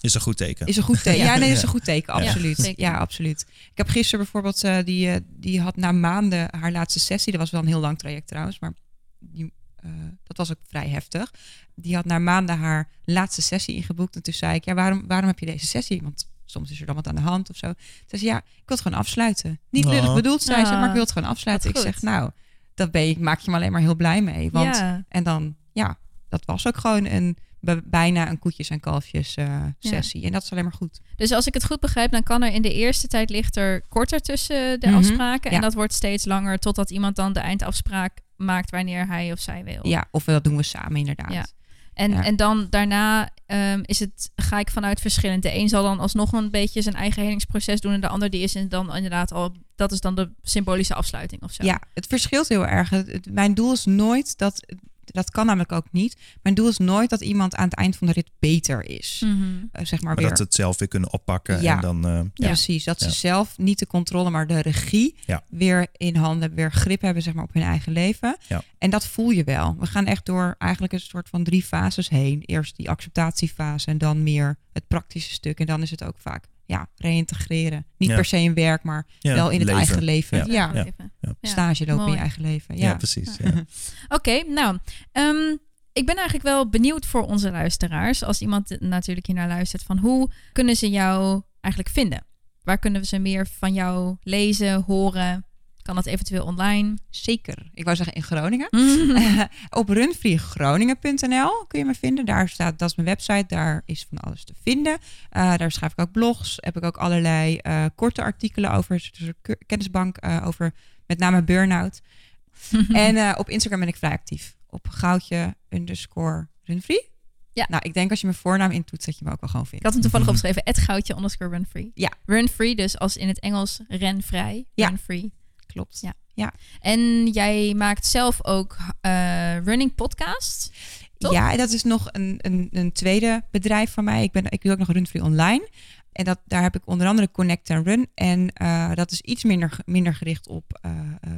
Is een goed teken. is een goed teken. Ja, nee, is een goed teken, Ja, absoluut. Ja, absoluut. Ik heb gisteren bijvoorbeeld, eh, die, eh, die had na maanden haar laatste sessie. Dat was wel een heel lang traject trouwens, maar die, eh, dat was ook vrij heftig. Die had na maanden haar laatste sessie ingeboekt. En toen zei ik, ja, waarom, waarom heb je deze sessie? Want soms is er dan wat aan de hand of zo. Toen zei ze, ja, ik wil het gewoon afsluiten. Niet lullig Oh. bedoeld, zei ze, Ah, maar ik wil het gewoon afsluiten. Ik zeg, nou, dat ben je, maak je me alleen maar heel blij mee. Want, ja. En dan, ja, dat was ook gewoon een, bijna een koetjes en kalfjes eh, sessie. En dat is alleen maar goed. Dus als ik het goed begrijp, dan kan er in de eerste tijd ligt er korter tussen de Mhm. afspraken. En Ja. dat wordt steeds langer totdat iemand dan de eindafspraak maakt wanneer hij of zij wil. Ja, of dat doen we samen inderdaad. Ja. En, Ja. en dan daarna ehm, is het, ga ik vanuit verschillend. De een zal dan alsnog een beetje zijn eigen helingsproces doen. En de ander die is dan inderdaad al, dat is dan de symbolische afsluiting of zo. Ja, het verschilt heel erg. Het- Mijn doel is nooit dat, dat kan namelijk ook niet. Mijn doel is nooit dat iemand aan het eind van de rit beter is. Eh, zeg maar, maar weer. dat ze het zelf weer kunnen oppakken. Ja. En dan, eh, ja. Precies, dat ze Ja. zelf niet de controle, maar de regie Ja. weer in handen hebben, weer grip hebben zeg maar, op hun eigen leven. Ja. En dat voel je wel. We gaan echt door eigenlijk een soort van drie fases heen. Eerst die acceptatiefase en dan meer het praktische stuk. En dan is het ook vaak ja, reïntegreren. Niet Ja. per se in werk, maar Ja, wel in het leven. eigen leven. Ja. Ja, Ja. Even. Ja. Ja. stage lopen in je eigen leven. Ja, Ja, precies. Ja. Oké, nou, ehm, ik ben eigenlijk wel benieuwd voor onze luisteraars. Als iemand natuurlijk hier naar luistert, van hoe kunnen ze jou eigenlijk vinden? Waar kunnen ze meer van jou lezen, horen? Kan dat eventueel online? Zeker. Ik wou zeggen in Groningen. Mhm. op runfreegroningen.nl kun je me vinden. Daar staat, dat is mijn website, daar is van alles te vinden. Eh, daar schrijf ik ook blogs, heb ik ook allerlei eh, korte artikelen over, dus een kennisbank eh, over met name burn-out. En eh, op Instagram ben ik vrij actief. Op goudje underscore runfree. Ja. Nou, ik denk als je mijn voornaam intoetst, dat je me ook wel gewoon Ik vindt. had hem toevallig opgeschreven, het goudje underscore runfree. Ja. Runfree, dus als in het Engels renvrij, Ja. runfree. Klopt. Ja. En jij maakt zelf ook eh, running podcast. Toch? Ja, en dat is nog een, een, een tweede bedrijf van mij. Ik, ben, ik doe ook nog Runfree Online. En dat, daar heb ik onder andere Connect and Run. En eh, dat is iets minder, minder gericht op eh,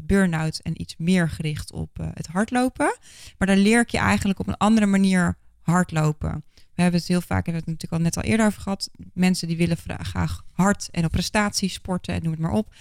burn-out en iets meer gericht op het hardlopen. Maar daar leer ik je eigenlijk op een andere manier hardlopen. We hebben het heel vaak, hebben we het natuurlijk al net al eerder over gehad. Mensen die willen graag hard en op prestatie sporten en noem het maar op.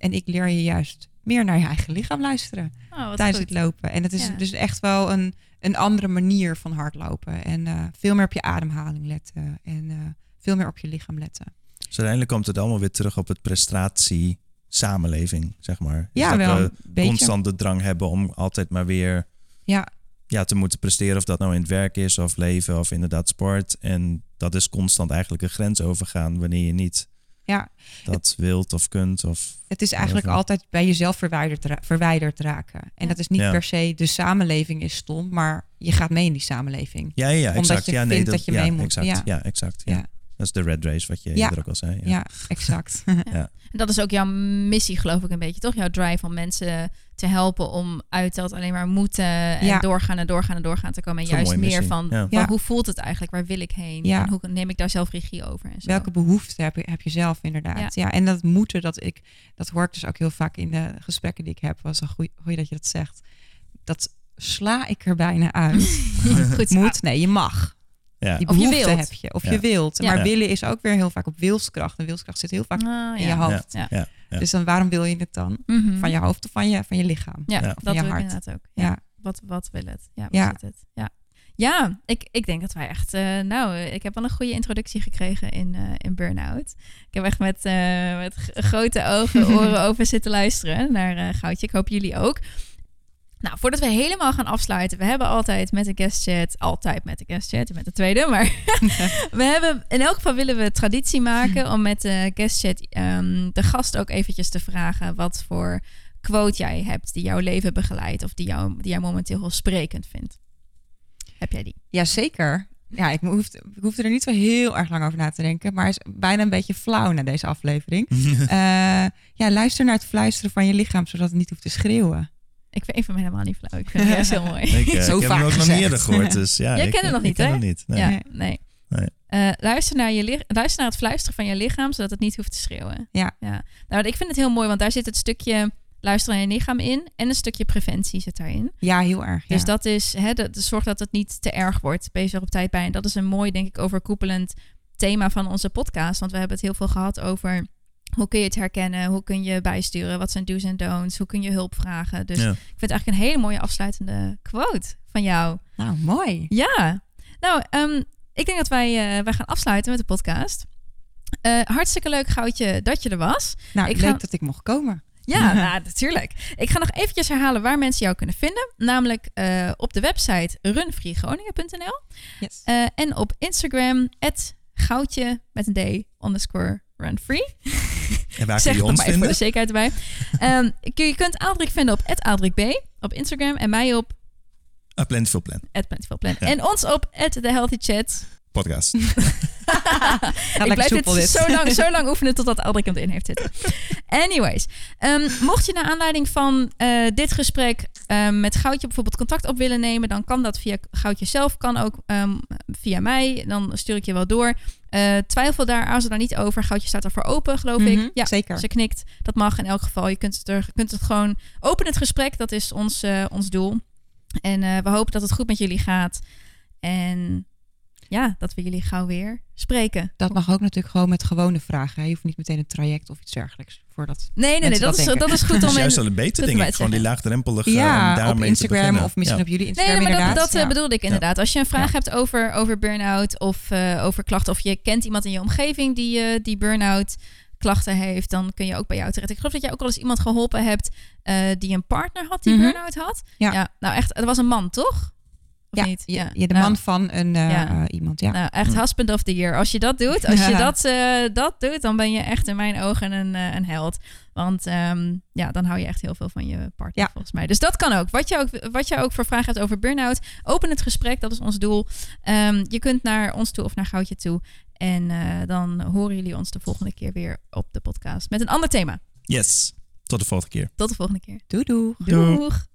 En ik leer je juist meer naar je eigen lichaam luisteren Oh, tijdens goed. het lopen. En het is Ja. dus echt wel een, een andere manier van hardlopen. En eh, veel meer op je ademhaling letten. En eh, veel meer op je lichaam letten. Dus uiteindelijk komt het allemaal weer terug op het prestatie samenleving, zeg maar. Dus Ja, dat wel we een beetje. constant de drang hebben om altijd maar weer Ja, ja, te moeten presteren. Of dat nou in het werk is of leven of inderdaad sport. En dat is constant eigenlijk een grens overgaan wanneer je niet ja, dat wilt of kunt. Of, het is eigenlijk altijd bij jezelf verwijderd, ra- verwijderd raken. En Ja. dat is niet Ja. per se de samenleving is stom, maar je gaat mee in die samenleving. ja, ja, Omdat exact. je ja, nee, vindt dat, dat je ja, mee moet. Exact. Ja. Ja, exact. Ja. Ja. Dat is de red race wat je Ja. eerder ook al zei. Ja, exact. En dat is ook jouw missie, geloof ik, een beetje, toch? Jouw drive om mensen te helpen om uit dat alleen maar moeten en Ja. doorgaan en doorgaan en doorgaan te komen. En juist meer missie. van, Ja. van Ja. hoe voelt het eigenlijk? Waar wil ik heen? Ja. En hoe neem ik daar zelf regie over? En zo. Welke behoeften heb je, heb je zelf inderdaad? Ja. en dat moeten, dat ik, dat hoor ik dus ook heel vaak in de gesprekken die ik heb. Was een goeie, goeie dat je dat zegt. Dat sla ik er bijna uit. Goed. Moet, nee, je mag. Ja. Die Of je wilt. heb je. Of Ja. je wilt. Maar Ja. willen is ook weer heel vaak op wilskracht. En wilskracht zit heel vaak Ah, in ja. je hoofd. Ja. Ja. Ja. Dus dan waarom wil je het dan? Mhm. Van je hoofd of van je, van je lichaam? Ja, Ja. dat Van je hart. inderdaad ook. Ja. Ja. Wat, wat wil het? Ja, wat Ja. zit het? Ja, ja ik, ik denk dat wij echt... eh, nou, eh, ik heb wel een goede introductie gekregen in, eh in Burnout. Ik heb echt met, eh, met grote ogen, oren over zitten luisteren naar eh, Goudje. Ik hoop jullie ook. Nou, voordat we helemaal gaan afsluiten, we hebben altijd met de guest chat, altijd met de guest chat, met de tweede, maar we hebben in elk geval willen we traditie maken om met de guest chat ehm, de gast ook eventjes te vragen wat voor quote jij hebt die jouw leven begeleidt of die jou, die jij momenteel heel sprekend vindt. Heb jij die? Jazeker. Ja, ik, hoef, ik hoefde er niet zo heel erg lang over na te denken. Maar is bijna een beetje flauw na deze aflevering. Eh, ja, luister naar het fluisteren van je lichaam, zodat het niet hoeft te schreeuwen. Ik vind, ik vind hem helemaal niet flauw. Ik vind hem juist heel mooi. Ik, eh, Zo ik heb vaak hem ook nog gezegd. eerder gehoord. Dus ja, Jij kent hem nog ik niet, ken hè? hem niet. Nee. Ja, Nee. nee. Eh, luister, naar je lich- luister naar het fluisteren van je lichaam, zodat het niet hoeft te schreeuwen. Ja. ja. Nou, ik vind het heel mooi, want daar zit het stukje luisteren naar je lichaam in en een stukje preventie zit daarin. Ja, heel erg. Dus ja. dat is, hè, dat, zorg dat het niet te erg wordt. Bezig op tijd bij. En dat is een mooi, denk ik, overkoepelend thema van onze podcast. Want we hebben het heel veel gehad over hoe kun je het herkennen, hoe kun je bijsturen, wat zijn do's en don'ts, hoe kun je hulp vragen. Dus Ja. ik vind het eigenlijk een hele mooie afsluitende quote van jou. Nou, mooi. Ja, nou, ehm, ik denk dat wij, eh, wij gaan afsluiten met de podcast. Eh, hartstikke leuk, Goudje, dat je er was. Nou, Ik leuk ga- dat ik mocht komen. Ja, nou, natuurlijk. Ik ga nog eventjes herhalen waar mensen jou kunnen vinden. Namelijk eh, op de website runfreegroningen.nl Yes. eh, en op Instagram, goudje met een D, underscore runfree. En waar zeg kun je ons maar even voor de zekerheid erbij. Ehm, je kunt Adrik vinden op @adrikb op Instagram en mij op A Plentiful Plan. Ja. En ons op @thehealthychat. Podcast. Ik lekker blijf dit, dit. Zo, lang, zo lang oefenen totdat Adrik hem erin heeft zitten. Anyways, ehm, mocht je naar aanleiding van eh, dit gesprek ehm, met Goudje bijvoorbeeld contact op willen nemen, dan kan dat via Goudje zelf, kan ook ehm, via mij. Dan stuur ik je wel door. Eh, twijfel daar, aarzel daar niet over. Goudje staat ervoor open, geloof ik. Mhm, Ja, Zeker. ze knikt. Dat mag in elk geval. Je kunt het, er, kunt het gewoon open het gesprek. Dat is ons, eh, ons doel. En eh, we hopen dat het goed met jullie gaat. En ja, dat we jullie gauw weer spreken. Dat mag ook natuurlijk gewoon met gewone vragen. hè. Je hoeft niet meteen een traject of iets dergelijks voor dat. Nee, nee, nee. Dat, dat is, denken. dat is goed Dat om juist wel een beter. Gewoon die laagdrempelige Ja, om daarmee op te Instagram beginnen. of misschien Ja. op jullie Nee, Instagram maar dat, inderdaad. dat eh, Ja. bedoelde ik inderdaad. Als je een vraag Ja. hebt over, over burn-out of eh, over klachten... of je kent iemand in je omgeving die, eh, die burn-out klachten heeft... dan kun je ook bij jou terecht. Ik geloof dat jij ook wel eens iemand geholpen hebt... eh, die een partner had die Mhm. burn-out had. Ja. Nou, echt, het was een man, toch? Of Ja, niet? je, je de Nou, man van een eh, Ja. eh, iemand. Ja. Nou, echt Hm. husband of the year. Als je dat doet, als je Ja. dat, eh, dat doet, dan ben je echt in mijn ogen een, eh, een held. Want ehm, ja, dan hou je echt heel veel van je partner, Ja. volgens mij. Dus dat kan ook. Wat je ook, wat je ook voor vragen hebt over burn-out, open het gesprek. Dat is ons doel. Ehm, je kunt naar ons toe of naar Goudje toe. En eh, dan horen jullie ons de volgende keer weer op de podcast met een ander thema. Yes. Tot de volgende keer. Tot de volgende keer. Doei doei. Doei. Doeg!